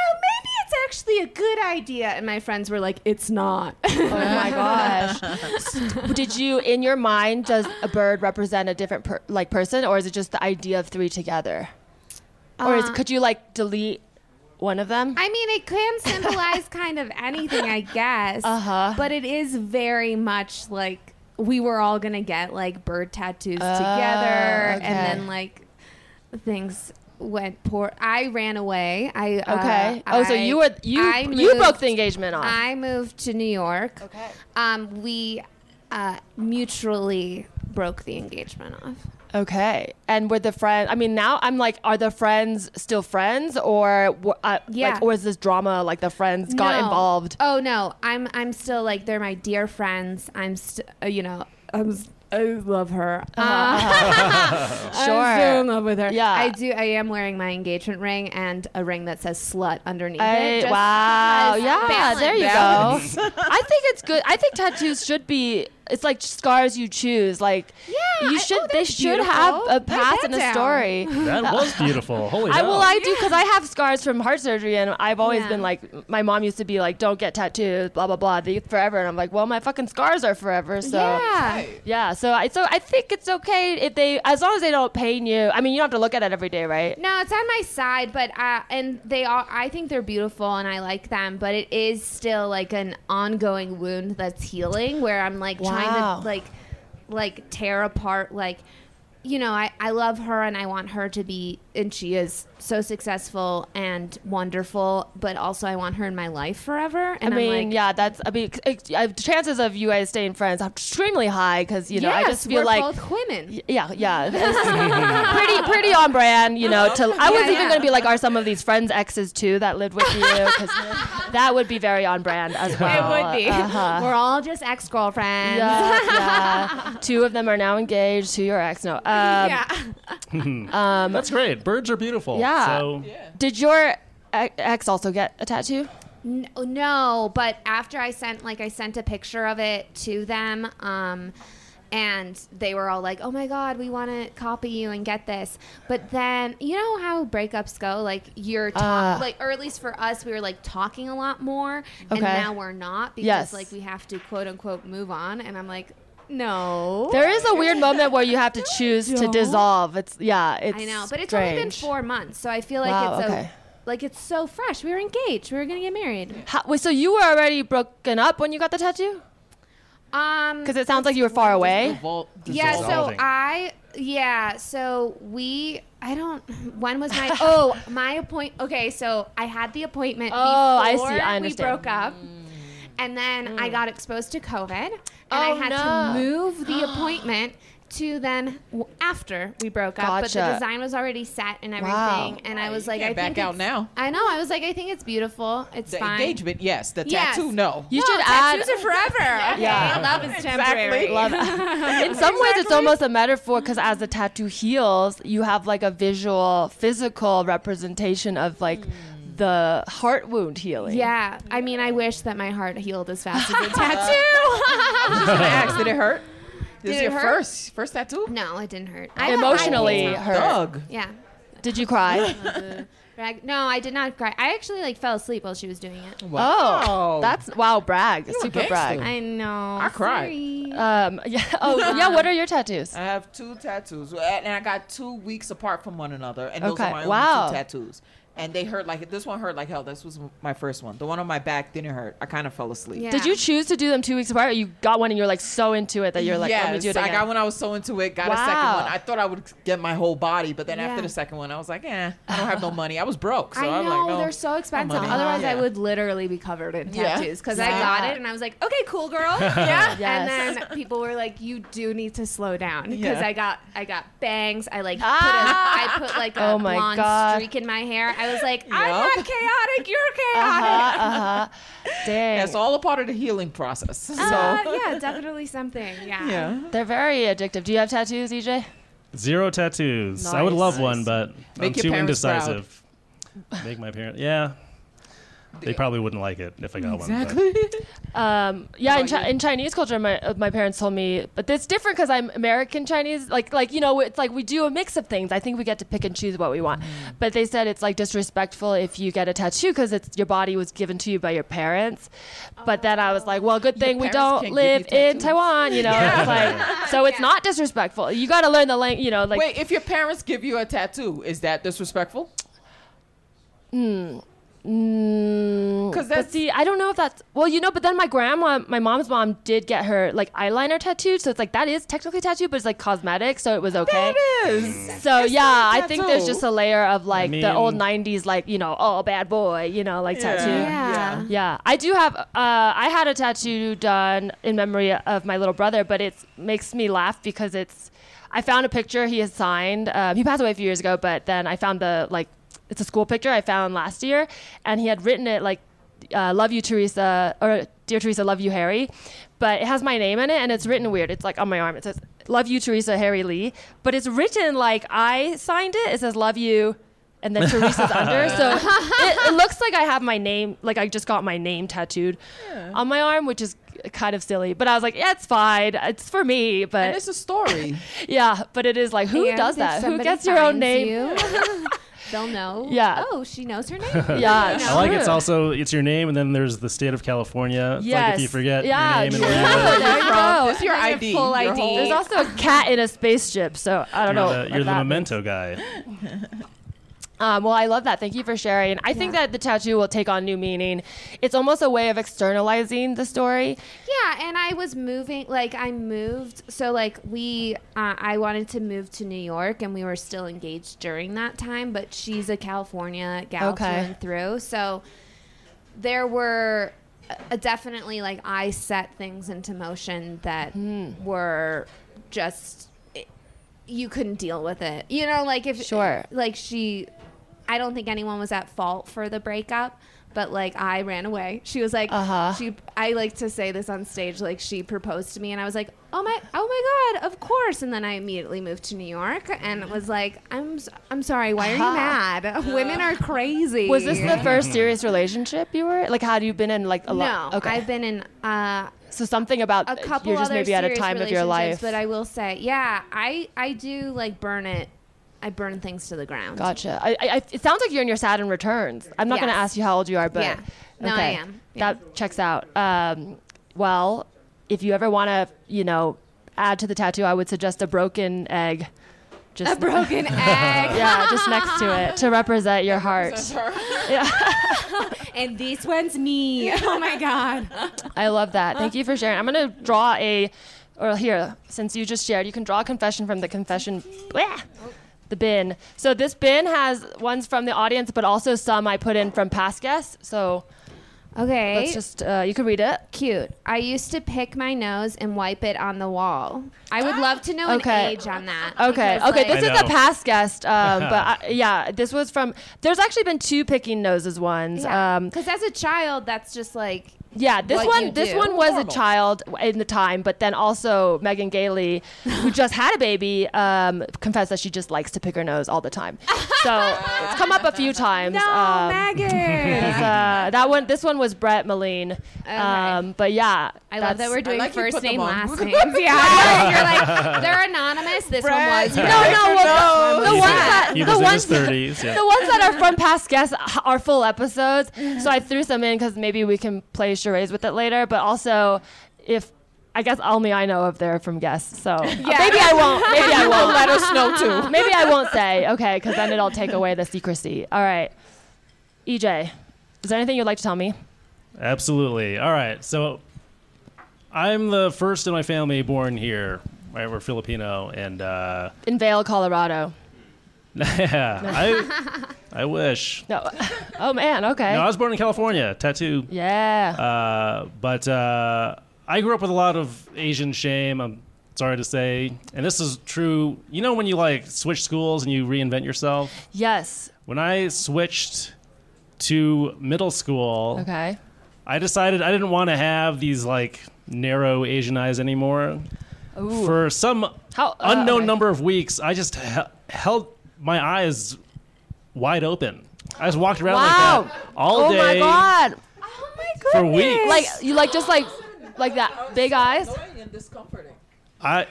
actually a good idea. And my friends were like, it's not. Oh my gosh. Did you, in your mind, does a bird represent a different per, like person, or is it just the idea of three together? or is, Uh, could you like delete one of them? I mean, it can symbolize kind of anything, I guess. Uh-huh. But it is very much like we were all gonna get like bird tattoos together, okay. and then like things went poor. I ran away. I uh, okay. oh, so I- you were you I you moved- broke the engagement off. I moved to New York. okay. Um, we uh, mutually broke the engagement off. Okay. And were the friends? I mean, now I'm like, are the friends still friends, or uh, Yeah. like, or is this drama like the friends got No. involved? Oh no, I'm I'm still like they're my dear friends. I'm st- uh, you know I'm s- I love her. Uh, Sure. I'm still in love with her. Yeah. I do. I am wearing my engagement ring and a ring that says "slut" underneath Hey, it. just wow. Yeah. balance. There you Balance. go. I think it's good. I think tattoos should be. It's like scars you choose. Like Yeah, you I- should. oh, they that's should have a Write past and a down. story. That was beautiful. Holy I hell. well, I do because I have scars from heart surgery, and I've always Yeah. been like, my mom used to be like, "Don't get tattoos, blah blah blah, they forever," and I'm like, "Well, my fucking scars are forever." So yeah. yeah, so I so I think it's okay if they, as long as they don't pain you. I mean, you don't have to look at it every day, right? No, it's on my side, but uh, and they are. I think they're beautiful, and I like them. But it is still like an ongoing wound that's healing, where I'm like trying to like, like tear apart. Like, you know, I I love her, and I want her to be, and she is so successful and wonderful. But also, I want her in my life forever. And I mean, am like, yeah, that's. I mean, ex- I chances of you guys staying friends are extremely high because you know I just feel we're like. both women. Yeah, yeah, pretty, pretty on brand, you know. To I was Yeah, even yeah. gonna be like, are some of these friends exes too that lived with you? Because that would be very on brand as well. It would be. Uh-huh. We're all just ex girlfriends. Yeah, yeah. Two of them are now engaged to your ex. No. Um, yeah. Um, That's great. Birds are beautiful. Yeah. So did your e- ex also get a tattoo? N- No, but after I sent like I sent a picture of it to them, um, and they were all like, "Oh my god, we want to copy you and get this." But then you know how breakups go, like you're Ah. talk- like, or at least for us, we were like talking a lot more, and now we're not because Yes. like we have to quote unquote move on, and I'm like, no. There is a weird moment where you have to choose to dissolve. It's yeah, it's I know, but it's strange. only been four months, so I feel like Wow, it's okay. a, like it's so fresh. We were engaged. We were gonna get married. How, wait, so you were already broken up when you got the tattoo? Um, Because it sounds like you were far away. Evol- Yeah, so dissolving. I yeah, so we I don't when was my oh my appoint okay, so I had the appointment Oh, I before see, I we broke up. And then I mm. got exposed to COVID and Oh, I had no. to move the appointment to then w- after we broke up, but the design was already set and everything. Wow. And I was You like, can't I back think out now. I know. I was like, I think it's beautiful. It's The fine. engagement, yes. The Yes. tattoo, no. You No, should add. tattoos are forever. Okay, Yeah. love is temporary. Love it. In some ways, it's almost a metaphor because as the tattoo heals, you have like a visual, physical representation of like mm. The heart wound healing. Yeah, I mean, I wish that my heart healed as fast as a tattoo. I was just gonna ask, did it hurt? This is your hurt? first first tattoo? no, it didn't hurt. I Emotionally I- hurt. Doug. Yeah. Did you cry? Brag- No, I did not cry. I actually like fell asleep while she was doing it. Oh, that's wow, brag, a super brag. I know. I cried. Um, yeah. Oh, yeah. What are your tattoos? I have two tattoos, and I got two weeks apart from one another, and those are my Wow. only two tattoos. And they hurt like this one hurt like hell. This was my first one. The one on my back didn't hurt. I kind of fell asleep. Yeah. Did you choose to do them two weeks apart, or you got one and you're like so into it that you're like, yes, let me do it I got one. I was so into it. Got a second one. I thought I would get my whole body, but then Yeah. after the second one, I was like, eh, I don't have no money. I was broke, so I I'm know like, no. they're so expensive. money. Otherwise, I would literally be covered in Yeah. tattoos because I got it and I was like, "Okay, cool, girl." yeah. Yes. And then people were like, "You do need to slow down," because Yeah. I got I got bangs. I like Ah. put a, I put like a Oh my blonde God. streak in my hair. I was like, "I'm Yup. not chaotic. You're Uh chaotic." huh. Uh huh. Dang. Yeah, it's all a part of the healing process. So Uh, yeah, definitely something. Yeah. yeah. They're very addictive. Do you have tattoos, EJ? zero tattoos. I would Nice. love one, but Make I'm your too parents proud. indecisive. Make my parents. Yeah. They probably wouldn't like it if I got one. Exactly. Um, yeah, in, chi- in Chinese culture, my uh, my parents told me, but it's different because I'm American Chinese. Like like you know, it's like we do a mix of things. I think we get to pick and choose what we want. Mm. But they said it's like disrespectful if you get a tattoo because it's your body was given to you by your parents. But then I was like, well, good thing we parents don't can't give live you in tattoos. Taiwan. You know, it's like so it's not disrespectful. You got to learn the language. You know, like Wait, if your parents give you a tattoo, is that disrespectful? Mm, 'Cause but that's- see, I don't know if that's well, you know. But then my grandma, my mom's mom, did get her like eyeliner tattooed, so it's like that is technically tattooed, but it's like cosmetic, so it was okay. It is. So It's yeah, I think there's just a layer of like the mean- old '90s, like you know, oh bad boy, you know, like tattoo. Yeah. Yeah, I do have. Uh, I had a tattoo done in memory of my little brother, but it makes me laugh because it's. I found a picture he had signed. Um, he passed away a few years ago, but then I found the like. It's a school picture I found last year, and he had written it like, uh, "Love you, Teresa," or "Dear Teresa, love you, Harry," but it has my name in it, and it's written weird. It's like on my arm. It says "Love you, Teresa, Harry Lee," but it's written like I signed it. It says "Love you." and then Teresa's under. So it, it looks like I have my name, like I just got my name tattooed on my arm, which is kind of silly. But I was like, yeah, it's fine. It's for me. And But it's a story. yeah, but it is like, who And does that? Who gets your own name? you, they'll know. Yeah. Oh, she knows her name. Yeah, I like it's also it's your name, and then there's the state of California. It's like if you forget Yeah, your name and where you live, There you go. It's your Your ID. full your ID. whole- There's also a cat in a spaceship, so I don't you're know. the, you're the that memento guy. Um, well, I love that. Thank you for sharing. I think that the tattoo will take on new meaning. It's almost a way of externalizing the story. Yeah, and I was moving, like I moved, so like we, uh, I wanted to move to New York, and we were still engaged during that time. But she's a California gal Okay. through and through, so there were uh, definitely like I set things into motion that Hmm. were just it, you couldn't deal with it. You know, like if Sure. like she I don't think anyone was at fault for the breakup, but like I ran away. She was like Uh-huh. she I like to say this on stage like she proposed to me and I was like, "Oh my oh my god, of course." And then I immediately moved to New York and it was like, "I'm s- I'm sorry, why are you mad? Women are crazy." Was this the first serious relationship you were? Like, had you been in like a No, lot? Okay. I've been in uh, so something about a couple you're just other maybe at a serious time of your life. relationships, But I will say, yeah, I I do like burn it. I burn things to the ground. Gotcha. I, I, it sounds like you're in your Saturn returns. I'm not going to ask you how old you are, but Yeah. No, I am. Yeah. That checks out. Um, well, if you ever want to, you know, add to the tattoo, I would suggest a broken egg. Just A broken egg. yeah, just next to it to represent your heart. yeah. and this one's me. Oh my god. I love that. Thank you for sharing. I'm gonna draw a, or here, since you just shared, you can draw a confession from the confession, Blah! The bin. So this bin has ones from the audience, but also some I put in from past guests. So Okay. let's just, uh, you can read it. cute. I used to pick my nose and wipe it on the wall. I would love to know Okay. an age on that. Okay, because, okay. like- This I is a know. past guest, um, but I, yeah, this was from. There's actually been two picking noses ones. Yeah. Um, Because as a child, that's just like Yeah, this what one this do. one was Normal. a child in the time, but then also Megan Gailey, who just had a baby, um, confessed that she just likes to pick her nose all the time. So it's come up a few times. no, um, Megan. uh, that one, this one was Brett Moline. Um, but yeah, I love that we're doing like first put name, last Google. names. Yeah, you're like they're anonymous. This one was. No, no, well, the, the ones that he the was in ones his 30s. Yeah. the ones that are from past guests are full episodes. So I threw some in because maybe we can play charades with it later. But also, if I guess only I know if they're from guests, so maybe I won't. Maybe I won't. Let us know too. Maybe I won't say okay, because then it'll take away the secrecy. All right, EJ, is there anything you'd like to tell me? Absolutely. All right. So I'm the first in my family born here. Right, we're Filipino, and uh, In Vail, Colorado. yeah, I I wish. No. Oh man. Okay. No, I was born in California. Tattoo. yeah. Uh, but uh, I grew up with a lot of Asian shame. I'm sorry to say, and this is true. You know when you like switch schools and you reinvent yourself. yes. When I switched to middle school, Okay. I decided I didn't want to have these like narrow Asian eyes anymore. Ooh. For some How uh, unknown okay. number of weeks, I just he- held my eyes wide open. I just walked around Wow. like that all oh day my god! Oh my god. for weeks. Like you like just like like that big eyes. Annoying and discomforting. I,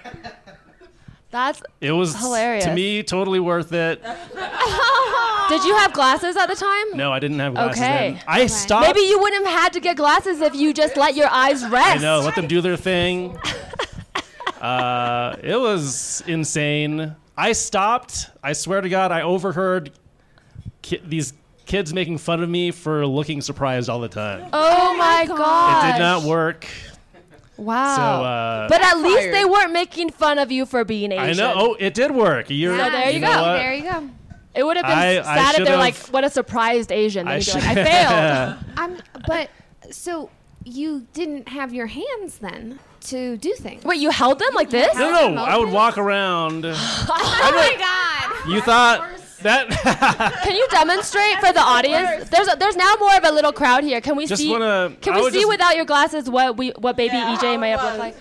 That's. it was Hilarious. to me totally worth it. Did you have glasses at the time? No, I didn't have glasses Okay. then. I stopped. Maybe you wouldn't have had to get glasses if you just let your eyes rest. I know. Let them do their thing. Uh, it was insane. I stopped. I swear to God, I overheard ki- these kids making fun of me for looking surprised all the time. Oh my god! It did not work. Wow. So, uh, but at least fired. they weren't making fun of you for being Asian. I know. Oh, it did work. You're, So there you know go. There you go. It would have been I- I sad if they're should've- like, "What a surprised Asian!" Then I you'd should. like, "I failed." Um, but so you didn't have your hands then to do things. Wait, you held them like this? No, no, no. I would walk around. Oh my god! You thought that? Can you demonstrate for the audience? There's a, there's now more of a little crowd here. Can we Just see? wanna- can I we see just- without your glasses what we what baby Yeah, EJ may how have looked like?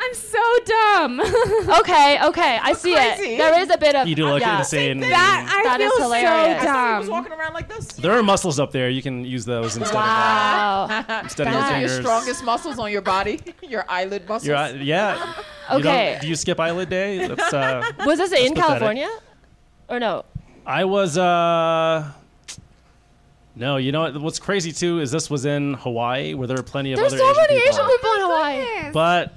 I'm so dumb. Okay, okay, I see crazy. it. There is a bit of you do look yeah. insane. that I That is feel hilarious. so I thought he was dumb. walking around like this. There are muscles up there. You can use those instead Wow. of that. Instead of Those your are your strongest muscles on your body. your eyelid muscles. Your eye- yeah. You don't- Okay. do you skip eyelid day? That's, uh, Was this in pathetic. California? Or no? I was. uh No, you know what? What's crazy too is this was in Hawaii, where there are plenty of There's other so Asian many people. Asian people in Hawaii. But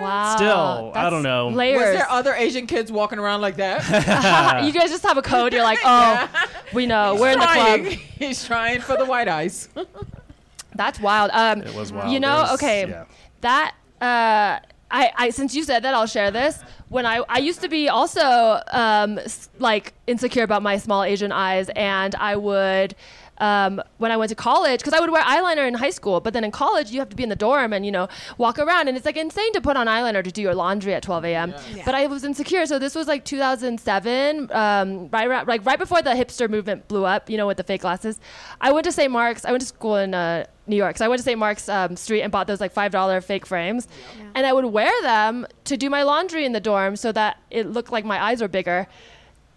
Wow. Still, I don't know. Was Layers. Was there other Asian kids walking around like that? you guys just have a code. You're like, oh, we know. We're in the club. He's trying for the white eyes. That's wild. Um, it was wild. You know, There's- okay, yeah. that uh, I, I since you said that, I'll share this. When I I used to be also um, like insecure about my small Asian eyes, and I would. Um, when I went to college, because I would wear eyeliner in high school, but then in college you have to be in the dorm and you know walk around, and it's like insane to put on eyeliner to do your laundry at 12 a.m. But I was insecure, so this was like 2007, um, right around, like right before the hipster movement blew up, you know, with the fake glasses. I went to St. Mark's. I went to school in uh, New York, so I went to St. Mark's um, Street and bought those like five dollar fake frames, and I would wear them to do my laundry in the dorm so that it looked like my eyes were bigger.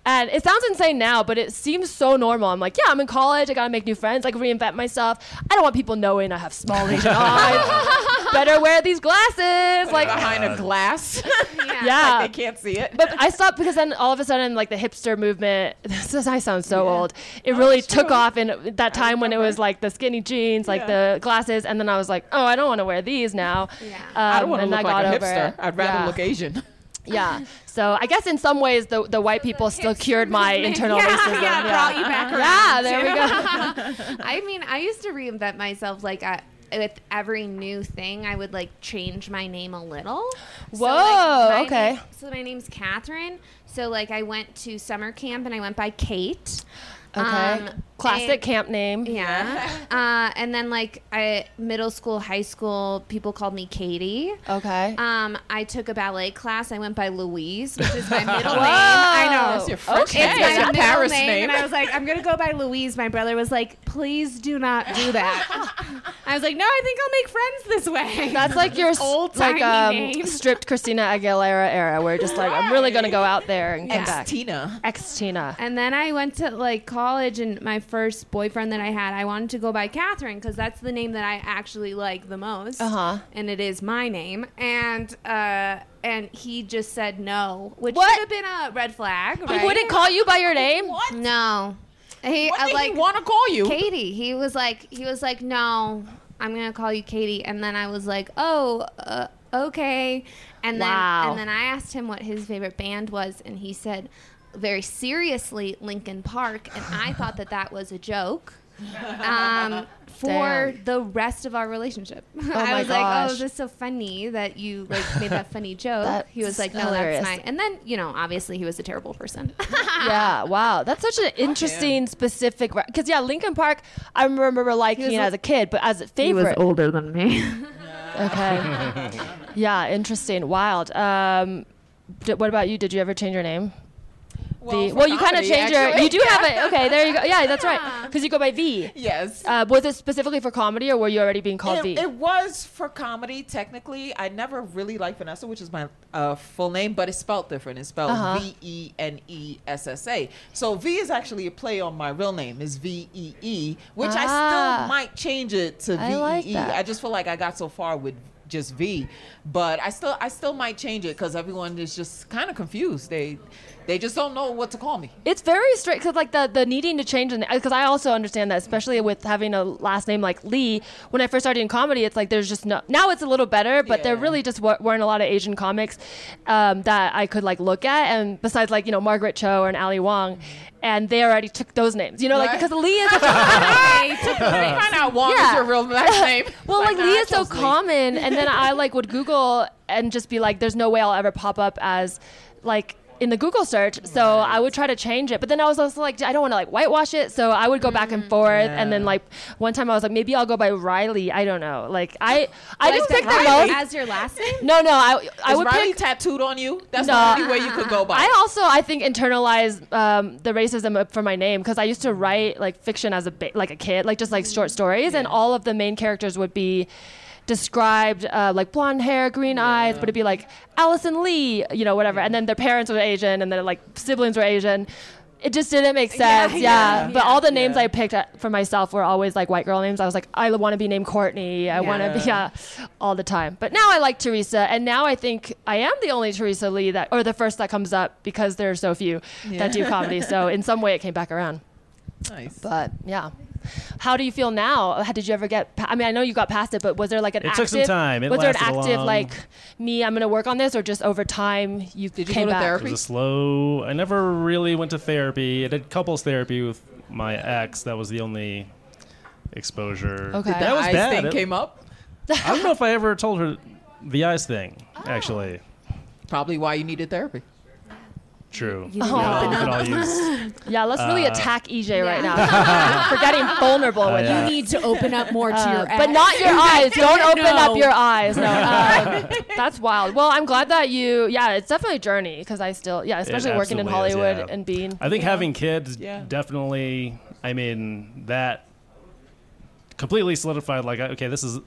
And it sounds insane now, but it seems so normal. I'm like, yeah, I'm in college. I gotta make new friends, like reinvent myself. I don't want people knowing I have small Asian eyes. Better wear these glasses. Like, behind a glass. yeah. they can't see it. But I stopped because then all of a sudden, like the hipster movement. This is, I sound so old. It really took off in that time when it was like the skinny jeans, like Yeah. the glasses, and then I was like, oh, I don't want to wear these now. Yeah. Um, I don't want to and look like a hipster. it. I'd rather yeah. look Asian. Yeah. So I guess in some ways the the white people still cured my internal yeah, racism. Yeah, brought you back around. Yeah, there we go. I mean, I used to reinvent myself like I, with every new thing. I would like change my name a little. So, Whoa, like, okay. name- so my name's Catherine. So like I went to summer camp and I went by Kate. Okay. Um, Classic and- camp name. Yeah. uh, and then like I middle school, high school, people called me Katie. Okay. Um, I took a ballet class. I went by Louise, which is my middle name. I know. That's your French Okay. name. It's my middle Paris name, name. and I was like, I'm gonna go by Louise. My brother was like, please do not do that. I was like, no, I think I'll make friends this way. That's like your Old like um, name. stripped Christina Aguilera era, where just like I'm really gonna go out there and come Ex back. Tina. Xtina. And then I went to like college, and my first boyfriend that I had, I wanted to go by Catherine because that's the name that I actually like the most. Uh-huh. And it is my name. And uh, and he just said no, which What? should have been a red flag. Right? He wouldn't call you by your name. No. He What uh, did like he want to call you? Katie. He was like, he was like, no, I'm gonna call you Katie. And then I was like, oh, uh, okay. And then and then I asked him what his favorite band was, and he said, very seriously, Linkin Park. And I thought that that was a joke. Um, for Damn. the rest of our relationship, I my was like, "Oh, this is so funny that you like made that funny joke." That's he was like, "No, hilarious. that's not." And then, you know, obviously, he was a terrible person. yeah, wow. That's such an interesting, specific. Because yeah, Linkin Park, I remember liking it a- as a kid, but as a favorite. He was older than me. Okay. yeah, interesting, wild. Um, d- what about you? Did you ever change your name? Well, V. Well, you kind of change your. You do have it. Okay, there you go. Yeah, that's right. Because you go by V. Yes. Uh, was it specifically for comedy, or were you already being called It, V? it was for comedy, technically. I never really liked Vanessa, which is my uh, full name, but it's spelled different. It's spelled Uh-huh. V E N E S S A. So V is actually a play on my real name, is V E E, which I Ah. still might change it to v-e-e I, like that. I just feel like I got so far with just V, but I still I still might change it because everyone is just kind of confused. They they just don't know what to call me. It's very strict because like the the needing to change because I also understand that especially with having a last name like Lee. When I first started in comedy, it's like there's just no. Now it's a little better, but there really just wa- weren't a lot of Asian comics um, that I could like look at, and besides like you know Margaret Cho and Ali Wong, and they already took those names. You know, like because Lee is such a Find out Wong Yeah. is your real last name. well, like, nah, Lee is so Lee. common, and then I like would Google and just be like, "There's no way I'll ever pop up as like." In the Google search, so I would try to change it, but then I was also like, I don't want to like whitewash it, so I would go back and mm, forth, and then like one time I was like, maybe I'll go by Riley. I don't know, like I I didn't Like pick the Riley most. as your last name. No, no, I I Is would Riley pick. tattooed on you? That's No. the only way you could go by. I also I think internalized um, the racism for my name because I used to mm. write like fiction as a ba- like a kid, like just like short mm, stories, and all of the main characters would be described uh, like blonde hair, green eyes, but it'd be like Allison Lee, you know, whatever, and then their parents were Asian, and then like siblings were Asian. It just didn't make sense, yeah. yeah, But all the names yeah. I picked uh, for myself were always like white girl names. I was like, I want to be named Courtney. I want to be, yeah, all the time. But now I like Teresa, and now I think I am the only Teresa Lee that, or the first that comes up because there are so few that do comedy. So in some way, it came back around. nice. But yeah, how do you feel now? How did you ever get? Pa- I mean, I know you got past it, but was there like an It active? took some time. It was there an active long- like me? I'm gonna work on this, or just over time you Did you came go to back? It was a slow. I never really went to therapy. I did couples therapy with my ex. That was the only exposure. Okay. The That was eyes bad. thing It- came up. I don't know if I ever told her the eyes thing. Oh. Actually, Probably why you needed therapy. True. You didn't Yeah, we could all use. Yeah, let's really Uh, attack EJ right now for getting vulnerable with yeah. You need to open up more to Uh, your but not your eyes. Don't open No. up your eyes. No, um, that's wild. Well, I'm glad that you. Yeah, it's definitely a journey because I still. Yeah, especially working in absolutely is, Hollywood yeah. and being. I think having kids Yeah. definitely. I mean that completely solidified. Like, okay, this is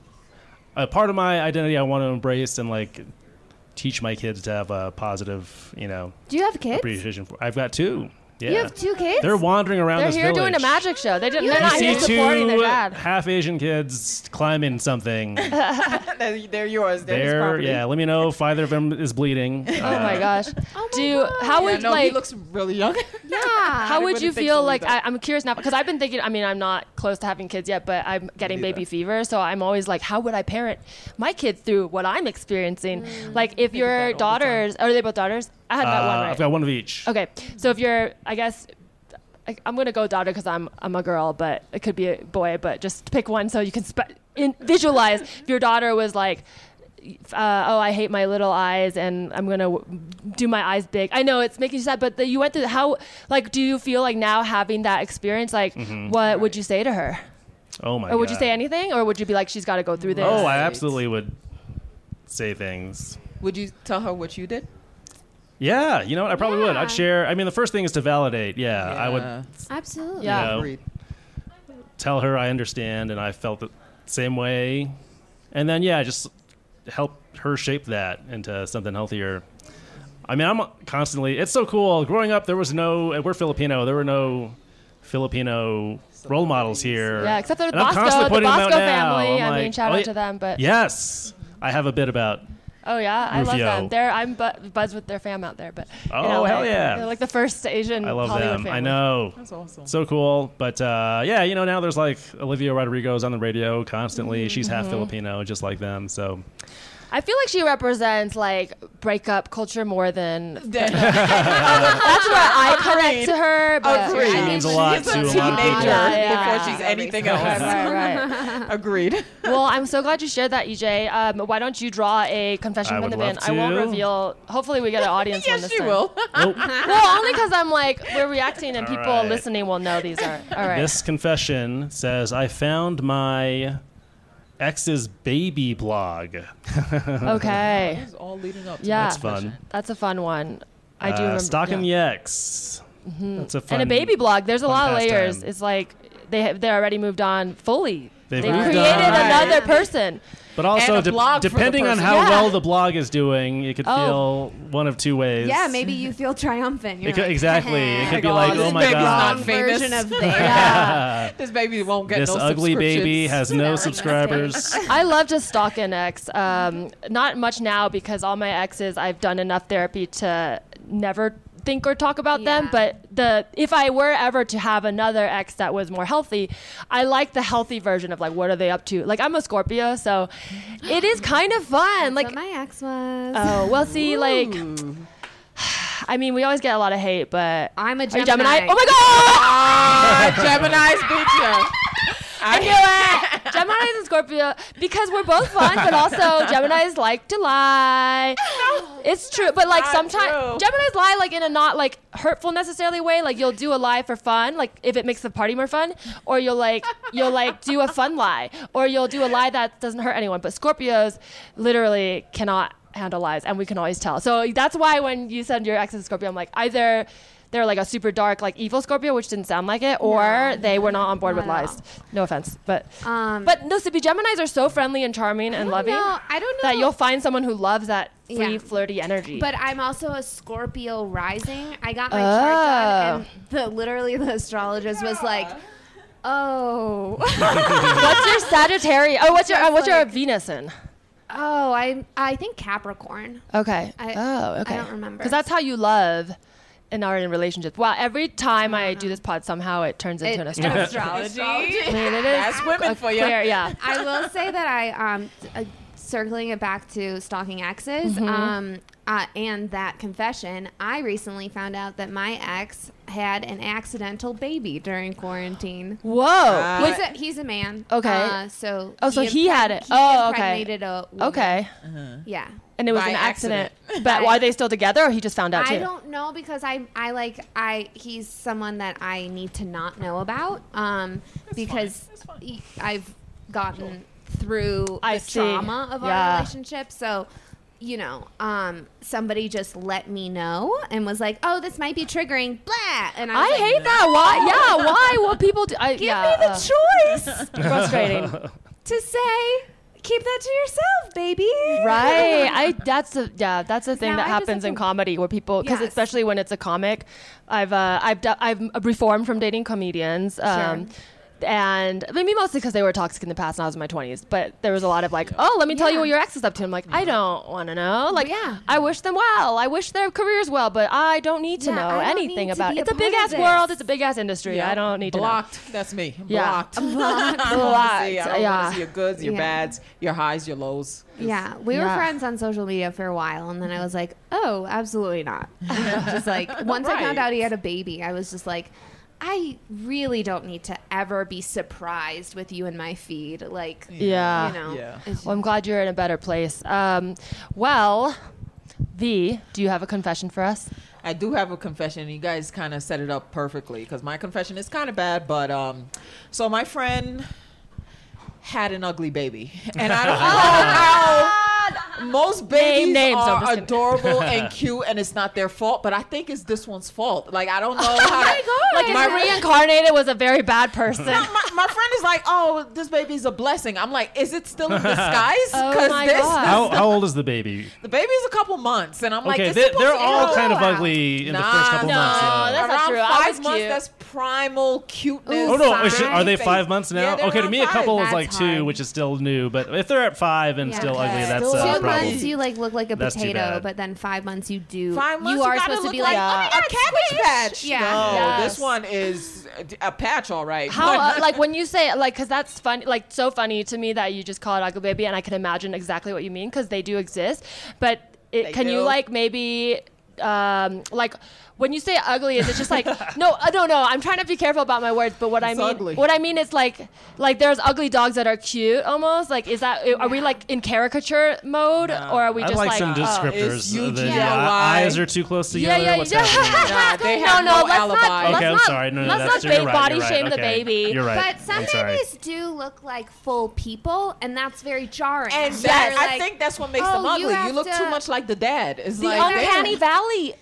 a part of my identity I want to embrace and like teach my kids to have a positive, you know, Do you have kids? appreciation for. I've got two. Yeah. You have two kids. They're wandering around They're this here doing a magic show. They didn't. They're You not see here supporting their two dad. half Asian kids climbing something. They're, they're yours. They're, his They're property. yeah. Let me know if either of them is bleeding. Oh my uh, gosh. Oh my Do you, God. how Yeah, would no, he like looks really young. yeah. how would wouldn't you feel so like. I, I'm curious now because I've been thinking I mean I'm not close to having kids yet but I'm getting baby fever so I'm always like how would I parent my kids through what I'm experiencing mm, like if your that all the time. daughters are they both daughters I had that Uh, one right I've got one of each. Okay, so if you're, I guess, I, I'm gonna go daughter because I'm I'm a girl, but it could be a boy. But just pick one so you can spe- in, visualize. If your daughter was like, uh, oh, I hate my little eyes, and I'm gonna w- do my eyes big. I know it's making you sad, but the, you went through how, like, do you feel like now having that experience, like, what would you say to her, Oh my. or would you God. say anything, or would you be like, she's got to go through this? Oh, I absolutely would say things. Would you tell her what you did? Yeah, you know what? I probably would. Yeah. I'd share. I mean, the first thing is to validate. Yeah, I would Absolutely. Yeah. you know, Agreed. tell her I understand and I felt the same way, and then yeah, just help her shape that into something healthier. I mean, I'm constantly. It's so cool. Growing up, there was no. and We're Filipino. There were no Filipino role models here. Yeah, except for the And I'm Bosco, constantly the pointing them Bosco out now. family. I'm I mean, like, shout oh, out yeah. to them, but Yes, I have a bit about. Oh yeah, I love them. They're I'm bu- buds with their fam out there, but in Oh, LA. hell yeah. they're like the first Asian I love Hollywood them. family. I know. That's awesome. So cool. But uh, yeah, you know, now there's like Olivia Rodrigo's on the radio constantly. She's half Filipino, just like them. So I feel like she represents like breakup culture more than that's where I connect to her. But Agreed. She means a lot She's to a a lot of people. teenager Yeah, yeah. before she's anything else. right, right. Agreed. Well, I'm so glad you shared that, EJ. Um, why don't you draw a confession I from the would bin? love I won't reveal. Hopefully, we get an audience one yes, this she time. will. Nope. Well, only because I'm like we're reacting and All people right. listening will know these are. All right. this confession says I found my ex's baby blog. okay. It's all leading up to Yeah. That's fun. That's a fun one. I do Uh, remember. Stalking yeah. the ex. That's a fun and a baby blog. There's a lot of pastime. layers. It's like they have, they already moved on fully. They've they created on. another person. But also, de- blog for the depending on how Yeah. well the blog is doing, it could Oh. feel one of two ways. Yeah, maybe you feel triumphant. You're It could, like, exactly. It could be like, this oh my baby's god, not famous. version of there. Yeah. This baby won't get this no ugly baby has no subscribers. I love to stalk an ex. Um, not much now because all my exes, I've done enough therapy to never think or talk about them. But the if I were ever to have another ex that was more healthy, I like the healthy version of like what are they up to. Like I'm a Scorpio, so it is kind of fun. Like Like my ex was. oh well, see like. I mean, we always get a lot of hate, but I'm a Gemini. Gemini? Oh my god! Ah, Gemini's beat you. I knew it. Gemini's and Scorpio because we're both fun, but also Gemini's like to lie. it's true, but like sometimes. Gemini's lie like in a not like hurtful necessarily way. Like you'll do a lie for fun, like if it makes the party more fun, or you'll like you'll like do a fun lie, or you'll do a lie that doesn't hurt anyone. But Scorpios literally cannot handle lies, and we can always tell. So that's why when you send your ex is Scorpio, I'm like either. They're like a super dark, like evil Scorpio, which didn't sound like it, or they were not on board with not at lies. No offense, but Um, but no, Sippy Geminis are so friendly and charming and loving know. I don't know. that you'll find someone who loves that free, Yeah. flirty energy. But I'm also a Scorpio rising. I got my chart done, and the literally the astrologist was like, "Oh, what's your Sagittarius? Oh, what's your uh, what's your like- Venus in? oh, I I think Capricorn." Okay. I- oh, okay. I don't remember. Because that's how you love and are in relationships. Wow, every time I do this pod, somehow it turns into It- an astrology. astrology. I mean, it is That's women for you. clear- yeah. I will say that I um uh, circling it back to stalking exes Mm-hmm. um uh, and that confession. I recently found out that my ex had an accidental baby during quarantine. Whoa. Uh, He's a, he's a man. Okay. Uh, so Oh, so he impreg- had it. He Oh, okay. impregnated a woman. okay. Yeah. And it was an accident. accident. But why are they still together or he just found out too? I don't know because I I like I he's someone that I need to not know about um because he- I've gotten through I the see. trauma of Yeah. our relationship so you know um somebody just let me know and was like oh this might be triggering blah and I, I was like, hate that. Why? Yeah, why? What people do? I, give yeah, me the uh, choice frustrating. to say keep that to yourself baby. Right. I that's a yeah that's the thing Now that I happens in to- comedy where people because Yes. especially when it's a comic i've uh, i've i've reformed from dating comedians um and maybe mostly because they were toxic in the past and I was in my 20s. But there was a lot of like, oh, let me tell you what your ex is up to. I'm like, I don't want to know. Like, Yeah. I wish them well. I wish their careers well, but I don't need to Yeah, know anything about it. It's a a big ass of world. It's a big ass industry. I don't need to know. Blocked. That's me. Yeah. Blocked. Blocked. I don't wanna see- I don't Yeah. see your goods, your Yeah. bads, your highs, your lows. Yeah, we were Yeah. friends on social media for a while, and then I was like, "Oh, absolutely not." just like once I found out he had a baby, I was just like, "I really don't need to ever be surprised with you in my feed." Like, Yeah. you know, Yeah. Well, I'm glad you're in a better place. Um, well, V, do you have a confession for us? I do have a confession. You guys kind of set it up perfectly because my confession is kind of bad. But um, so my friend had an ugly baby, and I don't know how most babies names. I'm are just kidding. adorable and cute, and it's not their fault. But I think it's this one's fault. Like I don't oh know Oh how. to, Like, if My- reincarnated was a very bad person. No, my, my friend is like, oh, this baby's a blessing. I'm like, is it still in disguise? Oh my this, God. How, how old is the baby? the baby's a couple months, and I'm like, Okay, it's they, supposed they're to- all ew. kind of wow. ugly in the Nah, first couple no, months. that's yeah. not Around true. I five months, cute. that's primal cuteness. Oh no! Is Five. are they five months now? Yeah, they're okay, to around me, a five. couple is That's like two, hard. which is still new. But if they're at five and Yeah. still ugly, that's Still a Two problem. months you like look like a That's too potato, bad. but then five months you do. Five months, you are gotta supposed to look be like, like, a cabbage patch. Yeah. No, Yes. this one is a patch, all right. How, uh, like, when you say, like, because that's funny, like, so funny to me that you just call it ugly baby, and I can imagine exactly what you mean because they do exist. But it, They can you, like, maybe, um, like, when you say ugly, is it just like no, uh, no, no? I'm trying to be careful about my words, but what I mean, ugly. what I mean is like, like there's ugly dogs that are cute, almost. Like, is that are we like in caricature mode, No. or are we I'd just like, like, some oh. descriptors. It's The, the UGLY. eyes are too close together. yeah, What's yeah. happening? Nah, they have no, no, no let's alibi. not. Let's Okay, I'm not, sorry. No, no, let's that's not you're ba- right, body you're right. shame the baby. You're right. But some babies do look like full people, and that's very jarring. and that, I think that's what makes "Oh, them ugly. You, look too much like the dad. It's The like uncanny valley.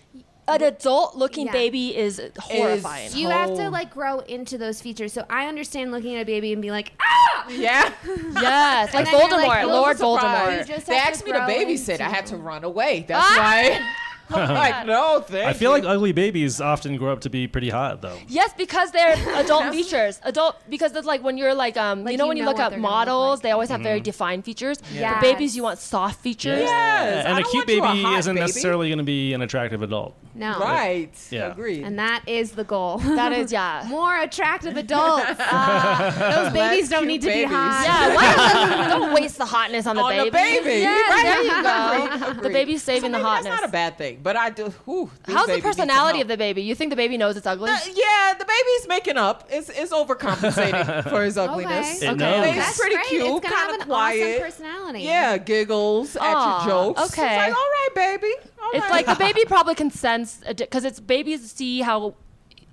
An adult looking Yeah. baby is horrifying. You have to Oh. like grow into those features. So I understand looking at a baby and be like, ah! Yeah. yes, like Voldemort, like, Lord little Voldemort. They asked me to grow babysit. I had to run away. That's Ah! why. I'm like, no, thank I feel you. like ugly babies often grow up to be pretty hot, though. Yes, because they're adult features. Adult because it's like when you're like um Like you know you when you know look at they're look models, like. they always have very defined features. Yes. The babies you want soft features. Yes, I and a cute want you a baby isn't baby. necessarily going to be an attractive adult. No. Right. Yeah. Agreed. And that is the goal. That is yeah. More attractive adults. Those babies Let's don't need to babies. be hot. Yeah, why don't, don't waste the hotness on the baby. On baby. the baby. Yeah, Right. there you Agreed, go. The baby's saving So the hotness. That's not a bad thing, but I do. Whew, How's the baby needs some personality of the baby? You think the baby knows it's ugly? Uh, yeah, the baby's making up. It's, it's overcompensating for his ugliness. Okay. It Okay. knows. That's pretty great. cute, It's gonna kind have of an quiet. awesome personality. Yeah, giggles at your jokes. It's okay. like, all right, baby. All It's like the baby probably can sense because it's babies see how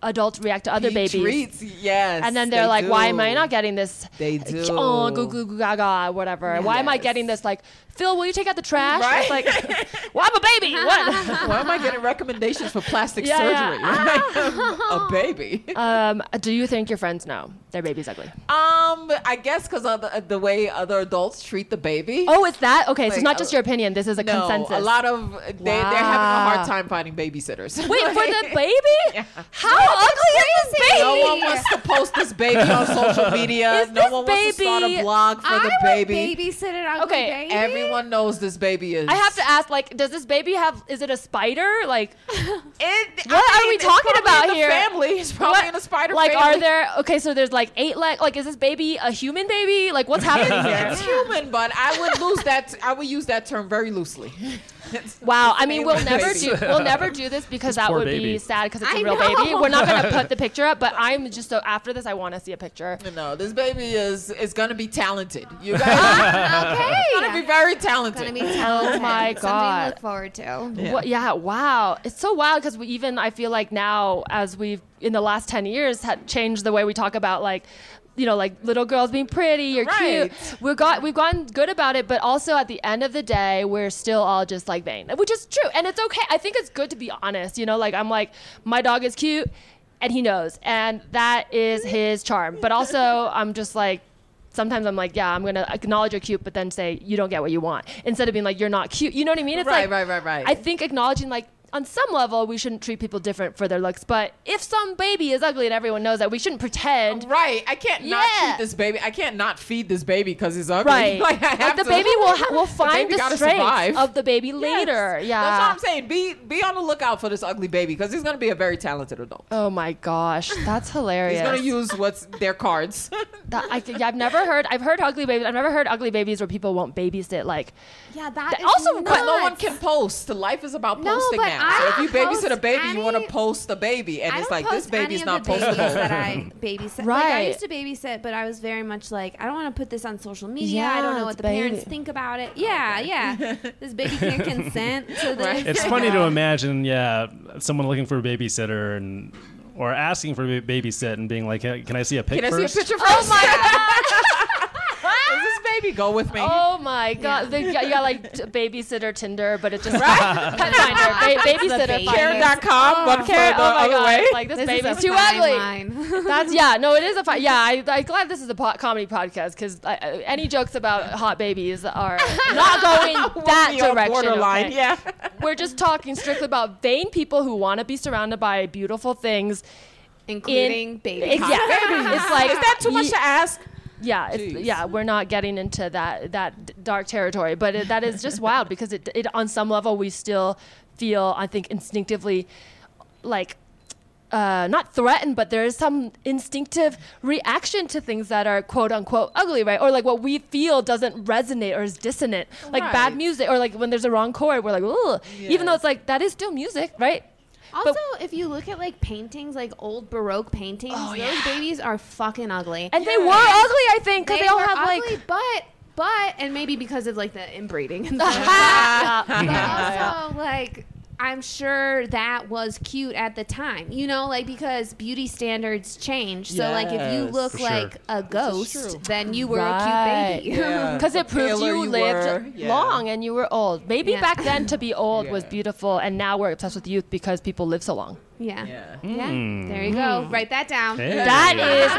adults react to other He babies. Treats, yes. and then they're they like, "Why am I not getting this?" They oh, do. Oh, goo goo goo gaga, whatever. Why am I getting this? Like, Phil, will you take out the trash? Right? It's like, well, I'm a baby. What? Why am I getting recommendations for plastic Yeah, surgery? yeah. a baby. um, do you think your friends know their baby's ugly? Um, I guess because of the, the way other adults treat the baby. Oh, it's that? Okay, so it's not just uh, your opinion. This is a no, consensus. a lot of they, they're having a hard time finding babysitters. Wait, for the baby? How ugly is this baby? No one wants to post this baby on social media. Is no one wants to start a blog for I the baby. babysit an ugly Okay, baby. Everyone knows this baby is. I have to ask, like, does this baby have? Is it a spider? Like, It, What are we talking about in the here? Family. It's probably what- in a spider like, family. are there? Okay, so there's like eight leg. Like, is this baby a human baby? Like, what's happening here? It's human, but I would lose that. I would use that term very loosely. Wow, I mean, we'll never do we'll never do this because that poor would be sad because it's a I real know. baby. We're not gonna put the picture up, but I'm just so after this, I want to see a picture. No, this baby is is gonna be talented. You guys, okay. it's gonna be very talented. Gonna be talented. Oh my Something God. to look forward to. Yeah. What, yeah, wow. It's so wild because we even I feel like now as we've in the last 10 years had changed the way we talk about like you know like little girls being pretty or Right. cute. We've got we've gotten good about it, but also at the end of the day, we're still all just like vain, which is true. And it's okay. I think it's good to be honest, you know, like I'm like my dog is cute and he knows and that is his charm. But also I'm just like Sometimes I'm like, yeah, I'm gonna acknowledge you're cute, but then say you don't get what you want instead of being like you're not cute. You know what I mean? It's Right, like, right, right, right. I think acknowledging like on some level we shouldn't treat people different for their looks, but if some baby is ugly and everyone knows that, we shouldn't pretend. Right, I can't not Yeah. treat this baby. I can't not feed this baby because he's ugly. Right, like, I like the to- baby will ha- will find baby the, gotta strength survive. of the baby Yes. later. Yeah, that's what I'm saying. Be be on the lookout for this ugly baby because he's gonna be a very talented adult. Oh my gosh, that's hilarious. He's gonna use what's their cards. That, I, yeah, I've never heard. I've heard ugly babies. I've never heard ugly babies where people won't babysit. Like, Yeah, that That is also- nuts. But no one can post. Life is about No, posting but now. I So if you babysit a post baby, you want to post a baby, and I it's like this post baby's not of postable. that I babysit. Like I used to babysit, but I was very much like, I don't want to put this on social media. I don't know what it's the parents think about it. Yeah, yeah. this baby can't consent to this. Right. It's funny to imagine, yeah, someone looking for a babysitter and or asking for a babysit and being like, "Hey, "Can I see a pic Can I first? see a picture first? oh my Does this baby go with me? Oh my god! The, you got like t- babysitter Tinder, but it just pet finder, ba- babysitter baby. finder. Care.com, but for the oh my other god! way. Like this, This is baby's too ugly. That's yeah. No, it is a fun. Yeah, I, I'm glad this is a po- comedy podcast because uh, any jokes about hot babies are not going that Be on direction. borderline, okay? yeah. We're just talking strictly about vain people who want to be surrounded by beautiful things. Including baby. It's, yeah, it's like Is that too much ye- to ask? Yeah, it's, yeah, we're not getting into that that dark territory, but it, that is just wild because it, it on some level we still feel I think instinctively like uh, not threatened, but there is some instinctive reaction to things that are quote unquote ugly, right? Or like what we feel doesn't resonate or is dissonant, like bad music, or like when there's a wrong chord, we're like, ugh. Even though it's like that is still music, right? Also, if you look at like paintings, like old Baroque paintings, Oh, those yeah. babies are fucking ugly. And they were ugly, I think, because they, all have ugly, like. but but and maybe because of like the inbreeding and stuff. But also like I'm sure that was cute at the time, you know, like because beauty standards change. So, like, if you look For sure. like a ghost, then you were Right. a cute baby. Yeah. Because it The proves you, you lived yeah. long and you were old. Maybe Yeah. back then to be old was beautiful, and now we're obsessed with youth because people live so long. yeah. Yeah. Yeah. Mm. There you go. Write that down. Hey. That is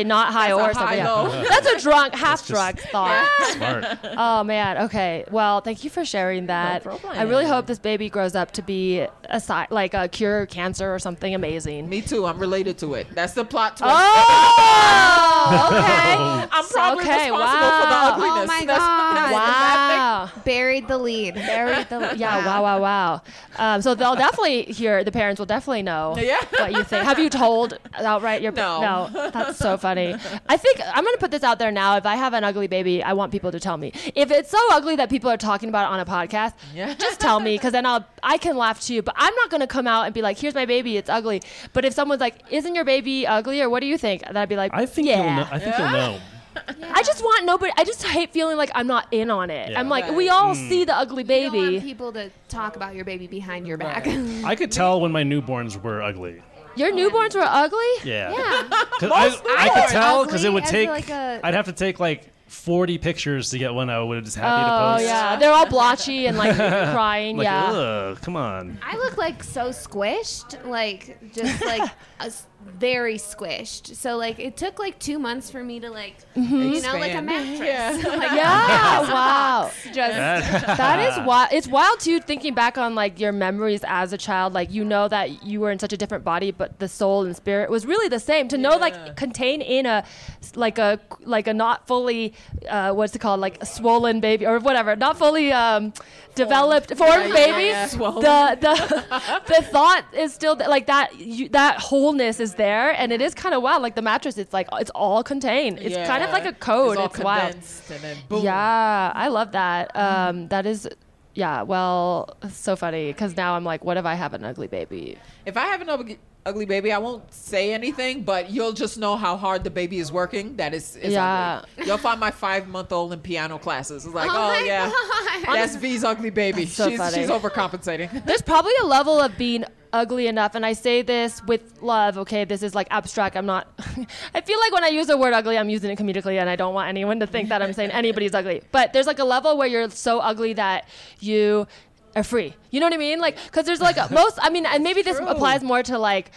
a not high That's a or something. yeah. That's a drunk, half drunk thought. Smart. Oh man. Okay. Well, thank you for sharing that. problem. I really hope this baby grows up to be a si- like a cure cancer or something amazing. Me too. I'm related to it. That's the plot twist. Oh, okay. I'm probably okay, responsible for the wow. ugliness. Oh my That's- God. that's the bad thing. Wow. Buried the lead. Buried the yeah. Wow. Wow. Wow. Um, so they'll definitely hear. The parents will definitely know Yeah. what you think. Have you told outright your No. No. That's so funny. I think I'm gonna put this out there now. If I have an ugly baby, I want people to tell me. If it's so ugly that people are talking about it on a podcast, Yeah. just tell me because then I'll I can laugh too. But I'm not gonna come out and be like, "Here's my baby. It's ugly." But if someone's like, "Isn't your baby ugly?" or "What do you think?" then I'd be like, I think yeah. you'll know. I think you'll know. I just want nobody. I just hate feeling like I'm not in on it. Yeah. I'm like, Right. we all mm. see the ugly You don't want baby. people to talk about your baby behind your back. I could tell when my newborns were ugly. Your newborns were ugly. Yeah. yeah. 'Cause I, Most I could tell because it would take. like a- I'd have to take like 40 pictures to get one I would have just happy to post. Oh post. yeah, they're all blotchy and like crying. Like, yeah. ugh, come on. I look like so squished, like just like a s- very squished. So like it took like two months for me to like mm-hmm. you know like a mattress. Yeah. like Yeah. wow. just That- That is wild. It's wild too, thinking back on like your memories as a child. Like you know that you were in such a different body, but the soul and spirit was really the same. To know Yeah. like contained in a like a like a not fully uh, what's it called like a swollen baby or whatever, not fully um, developed formed yeah, baby. yeah. Swollen. The the the thought is still th- like that. You, that wholeness is there, and it is kind of wild. Like the mattress, it's like it's all contained. It's kind of like a code. It's, It's, wild. and then boom. Yeah, I love that. Um, that is, yeah. Well, so funny because now I'm like, what if I have an ugly baby? If I have an ugly, ugly baby, I won't say anything, but you'll just know how hard the baby is working. That is, is Yeah. ugly. You'll find my five month old in piano classes. It's like, Oh oh, yeah, God. that's V's ugly baby. so she's, funny. she's overcompensating. There's probably a level of being ugly enough, and I say this with love. Okay, this is like abstract. I'm not. I feel like when I use the word ugly, I'm using it comedically, and I don't want anyone to think that I'm saying anybody's ugly. But there's like a level where you're so ugly that you are free. You know what I mean? Like, because there's like a, most. I mean, and maybe this True. applies more to like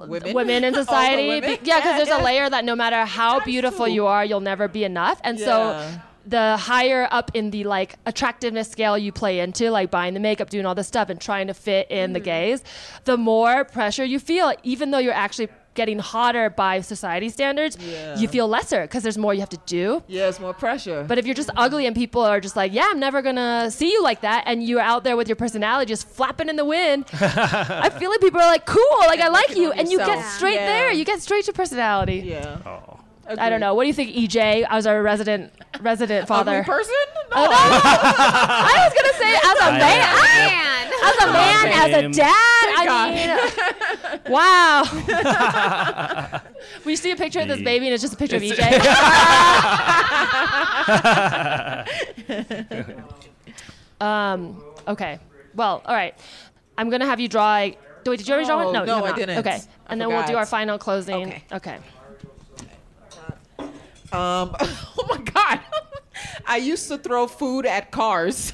Women, women in society. women? Be- yeah, because there's yeah. a layer that no matter how That's beautiful true. you are, you'll never be enough. And Yeah. so the higher up in the like attractiveness scale you play into, like buying the makeup, doing all this stuff, and trying to fit in the Mm-hmm. gaze, the more pressure you feel, even though you're actually getting hotter by society standards, Yeah. you feel lesser because there's more you have to do. Yeah, it's more pressure. But if you're just ugly and people are just like, yeah, I'm never gonna see you like that, and you're out there with your personality just flapping in the wind, I feel like people are like, cool, like I like you, on and you get straight Yeah. there, you get straight to personality. yeah, Oh. I don't know. What do you think, EJ, as our resident resident father? Ugly person? No. Oh, no. I was gonna say as a I- man, I- man. as a man, as a Same. dad. I mean, wow. we see a picture of this baby, and it's just a picture of E EJ. um. Okay. Well. All right. I'm gonna have you draw. A, wait, did you already draw Oh, one? No, no, you I not. didn't. Okay. I And then we'll do our final closing. Okay. Okay. Um, oh my god, I used to throw food at cars.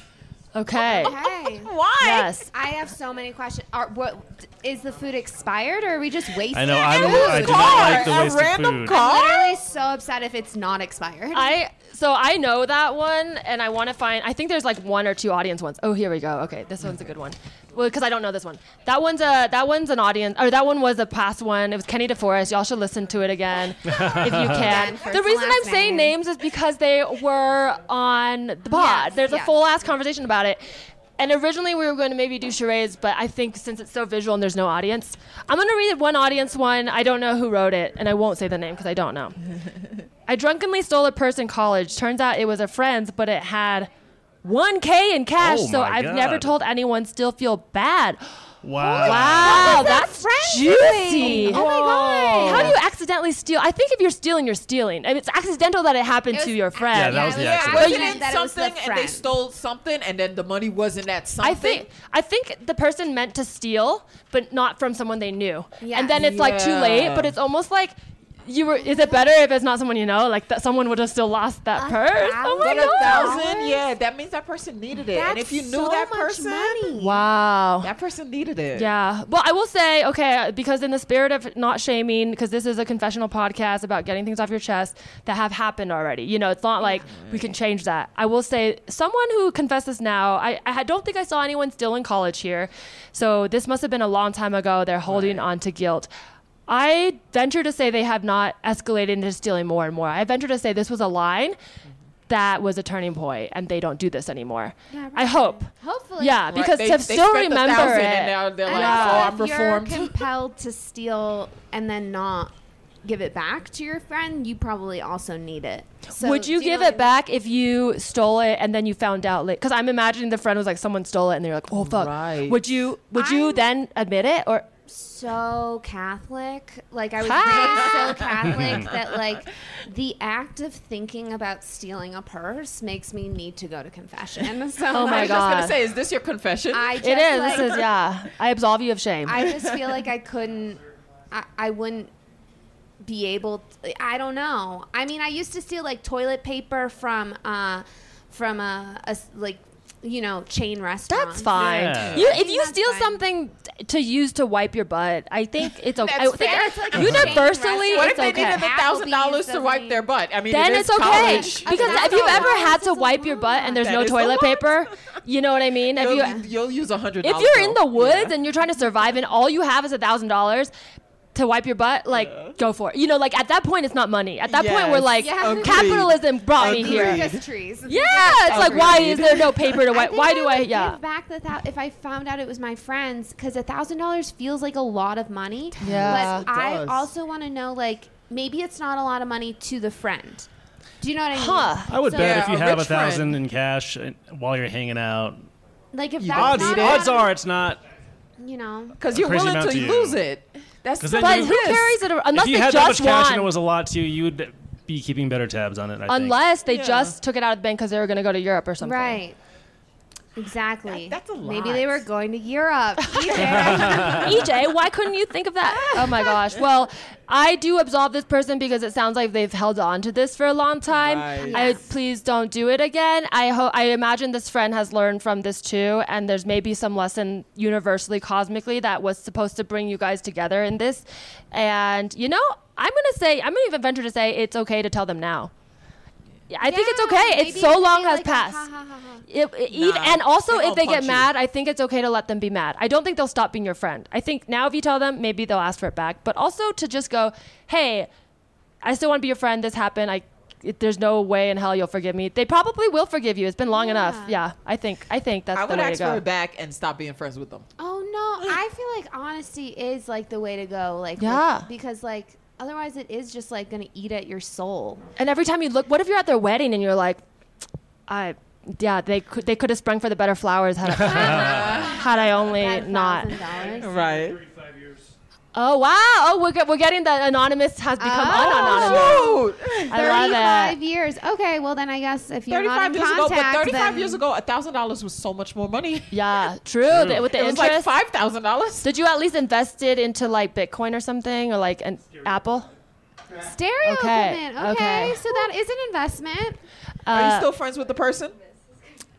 Okay. Okay. Why? Yes. I have so many questions. Are what is the food expired or are we just wasting? I know. it? I'm, Whose I do not like the A waste of random food. car? I'm literally so upset if it's not expired. I so I know that one, and I want to find. I think there's like one or two audience ones. Oh, here we go. Okay, this one's a good one. Well, because I don't know this one. That one's a that one's an audience, or that one was a past one. It was Kenny DeForest. Y'all should listen to it again if you can. Again, the reason I'm last saying names is because they were on the pod. Yes, there's a full ass conversation about it. And originally we were going to maybe do charades, but I think since it's so visual and there's no audience, I'm going to read one audience one. I don't know who wrote it, and I won't say the name because I don't know. I drunkenly stole a purse in college. Turns out it was a friend's, but it had 1K in cash, Oh so I've never told anyone. Still feel bad. Wow. Wow, was that that's friend juicy. Oh my god. How do you accidentally accidentally steal, I think if you're stealing, you're stealing. If it's accidental that it happened It to your friend. Yeah, that was it the was accident. Wasn't accident it that it was the something and they stole something and then the money wasn't that something? I think I think the person meant to steal, but not from someone they knew. Yeah. And then it's like too late, but it's almost like you were. Is it better if it's not someone you know? Like that someone would have still lost that A purse. Oh my But a thousand, yeah, that means that person needed it. and if you knew so that much person, money. Wow. that person needed it. Yeah. Well, I will say, okay, because in the spirit of not shaming, because this is a confessional podcast about getting things off your chest that have happened already. You know, it's not like we can change that. I will say, someone who confesses now, I, I don't think I saw anyone still in college here. So this must have been a long time ago. They're holding on to guilt. I venture to say they have not escalated into stealing more and more. I venture to say this was a line that was a turning point and they don't do this anymore. Yeah, I hope. Hopefully. Yeah, Right, because they- to they still remember it. and now they're And like, Yeah. oh, I'm if you're compelled to steal and then not give it back to your friend, you probably also need it. So, Would you do give what I it back if you stole it and then you found out late? Because I'm imagining the friend was like, someone stole it, and they're like, oh fuck. Right. Would you? Would you I'm- then admit it or? Mean? So Catholic, like I was raised so Catholic that like the act of thinking about stealing a purse makes me need to go to confession. So Oh I my was just gonna say, is this your confession? I just, It is. like, this is yeah. I absolve you of shame. I just feel like I couldn't. I, I wouldn't be able. To, I don't know. I mean, I used to steal like toilet paper from uh from a, a s- like you know chain restaurant. that's fine. Yeah. You, if you steal fine. something to use to wipe your butt, I think it's okay. I think fair. It's like universally, chain what if they okay. needed a thousand dollars to wipe their butt? I mean, then it it's okay college. because That's if you've ever had to wipe your butt and there's That no toilet paper, you know what I mean. If You'll, you you'll use a hundred. if you're in the woods and you're trying to survive and all you have is a thousand dollars to wipe your butt, like go for it. You know, like at that point it's not money. At that point we're like Yeah. Capitalism brought me here. Just trees. Yeah, it's like why is there no paper to wipe? think Why do I? would Yeah. Give back the thou- if I found out it was my friends because a thousand dollars feels like a lot of money. Yeah. but I also want to know like maybe it's not a lot of money to the friend. Do you know what I mean? Huh. I would So- bet Yeah, if you a have a rich thousand in cash uh, while you're hanging out, Like if You that's odds not a odds lot of- are it's not. you know. because you're willing to to you. lose it. That's 'Cause the then But you- who carries it? ar- Unless if you they had that much just cash won. and it was a lot to you, you would be keeping better tabs on it. I think. Unless they Yeah. just took it out of the bank because they were going to go to Europe or something. Right. Exactly. That- that's a Maybe they were going to Europe. EJ. EJ, why couldn't you think of that? Oh my gosh. Well, I do absolve this person because it sounds like they've held on to this for a long time. Right. I please don't do it again. I hope I imagine this friend has learned from this too, and there's maybe some lesson universally, cosmically, that was supposed to bring you guys together in this. And you know, I'm gonna say, I'm gonna even venture to say it's okay to tell them now. I think it's okay. It's so long has like passed. ha, ha, ha, ha. If, even, Nah, and also, if they get punch you. mad, I think it's okay to let them be mad. I don't think they'll stop being your friend. I think now if you tell them, maybe they'll ask for it back. But also to just go, hey, I still want to be your friend. This happened. I, it, there's no way in hell you'll forgive me. They probably will forgive you. It's been long enough. Yeah. Yeah, I think. I think that's I the would way ask to for go. it back and stop being friends with them. Oh no, I feel like honesty is like the way to go. Like with- Yeah. because like otherwise it is just like gonna eat at your soul. And every time you look, what if you're at their wedding and you're like, I, yeah, they could they could have sprung for the better flowers had I, had I only not. $1,000. Right. Oh wow! Oh, we're, get- we're getting the anonymous has become Oh. unanonymous. I love Thirty-five years. Okay, well then I guess if you're not Thirty-five in years ago, but thirty-five then years ago, a thousand dollars was so much more money. Yeah, true. True. The- with the It was like five thousand dollars. Did you at least invest it into like Bitcoin or something or like an Apple? stereo Okay, equipment. Okay, okay. so that is an investment. Are you Uh, still friends with the person?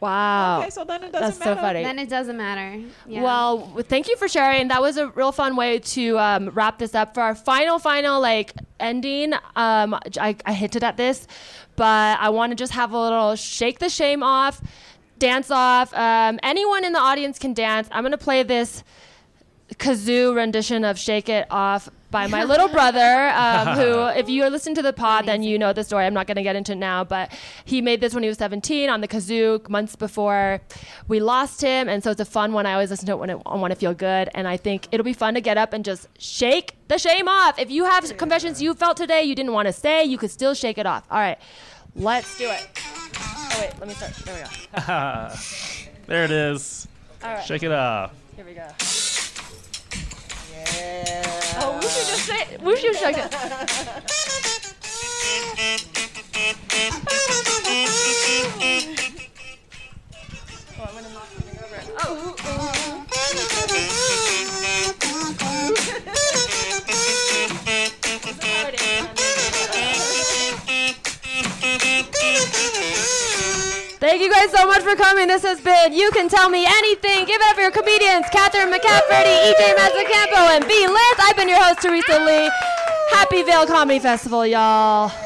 Wow. Okay, so then it doesn't That's so matter. funny. Then it doesn't matter. Yeah. Well, thank you for sharing. That was a real fun way to um, wrap this up for our final, final like ending. Um, I, I hinted at this, but I want to just have a little shake the shame off, dance off. Um, anyone in the audience can dance. I'm gonna play this kazoo rendition of "Shake It Off" by my little brother, um, who, if you listen to the pod, then you know the story. I'm not going to get into it now, but he made this when he was 17 on the kazoo months before we lost him, and so it's a fun one. I always listen to it when I, I want to feel good, and I think it'll be fun to get up and just shake the shame off. If you have confessions you felt today you didn't want to say, you could still shake it off. All right, let's do it. Oh wait, let me start. There we go. there it is. All right, Shake it off. here we go. Oh, we should just say. We should just like Oh. Oh, Thank you guys so much for coming. This has been You Can Tell Me Anything. Give it up for your comedians, Catherine McCafferty, EJ Masicampo, and V Lince. I've been your host, Teresa Lee. Happy Vail Comedy Festival, y'all.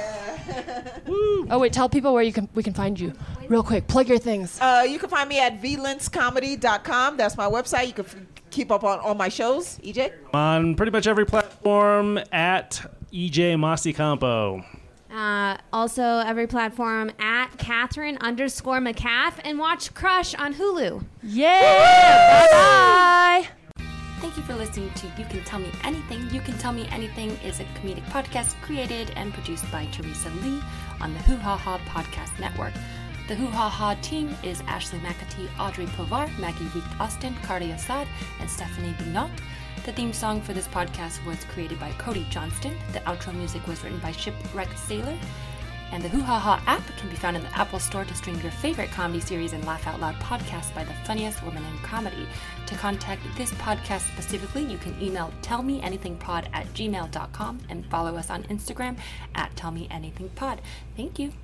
Oh wait, tell people where you can we can find you. Real quick, plug your things. Uh, you can find me at vlincecomedy.com. That's my website. You can f- keep up on all my shows. EJ? On pretty much every platform at EJ Masicampo. Uh, also, every platform at Catherine underscore McCaff and watch Crush on Hulu. Yeah. Bye bye. Thank you for listening to You Can Tell Me Anything. You Can Tell Me Anything is a comedic podcast created and produced by Teresa Lee on the Hoo Ha Ha Podcast Network. The Hoo Ha Ha team is Ashley McAtee, Audrey Povar, Maggie Week Austin, Cardi Assad, and Stephanie Binot. The theme song for this podcast was created by Cody Johnston. The outro music was written by Shipwrecked Sailor. And the Hoo Ha Ha app can be found in the Apple Store to stream your favorite comedy series and laugh out loud podcasts by the funniest woman in comedy. To contact this podcast specifically, you can email tellmeanythingpod at gmail.com and follow us on Instagram at tellmeanythingpod. Thank you.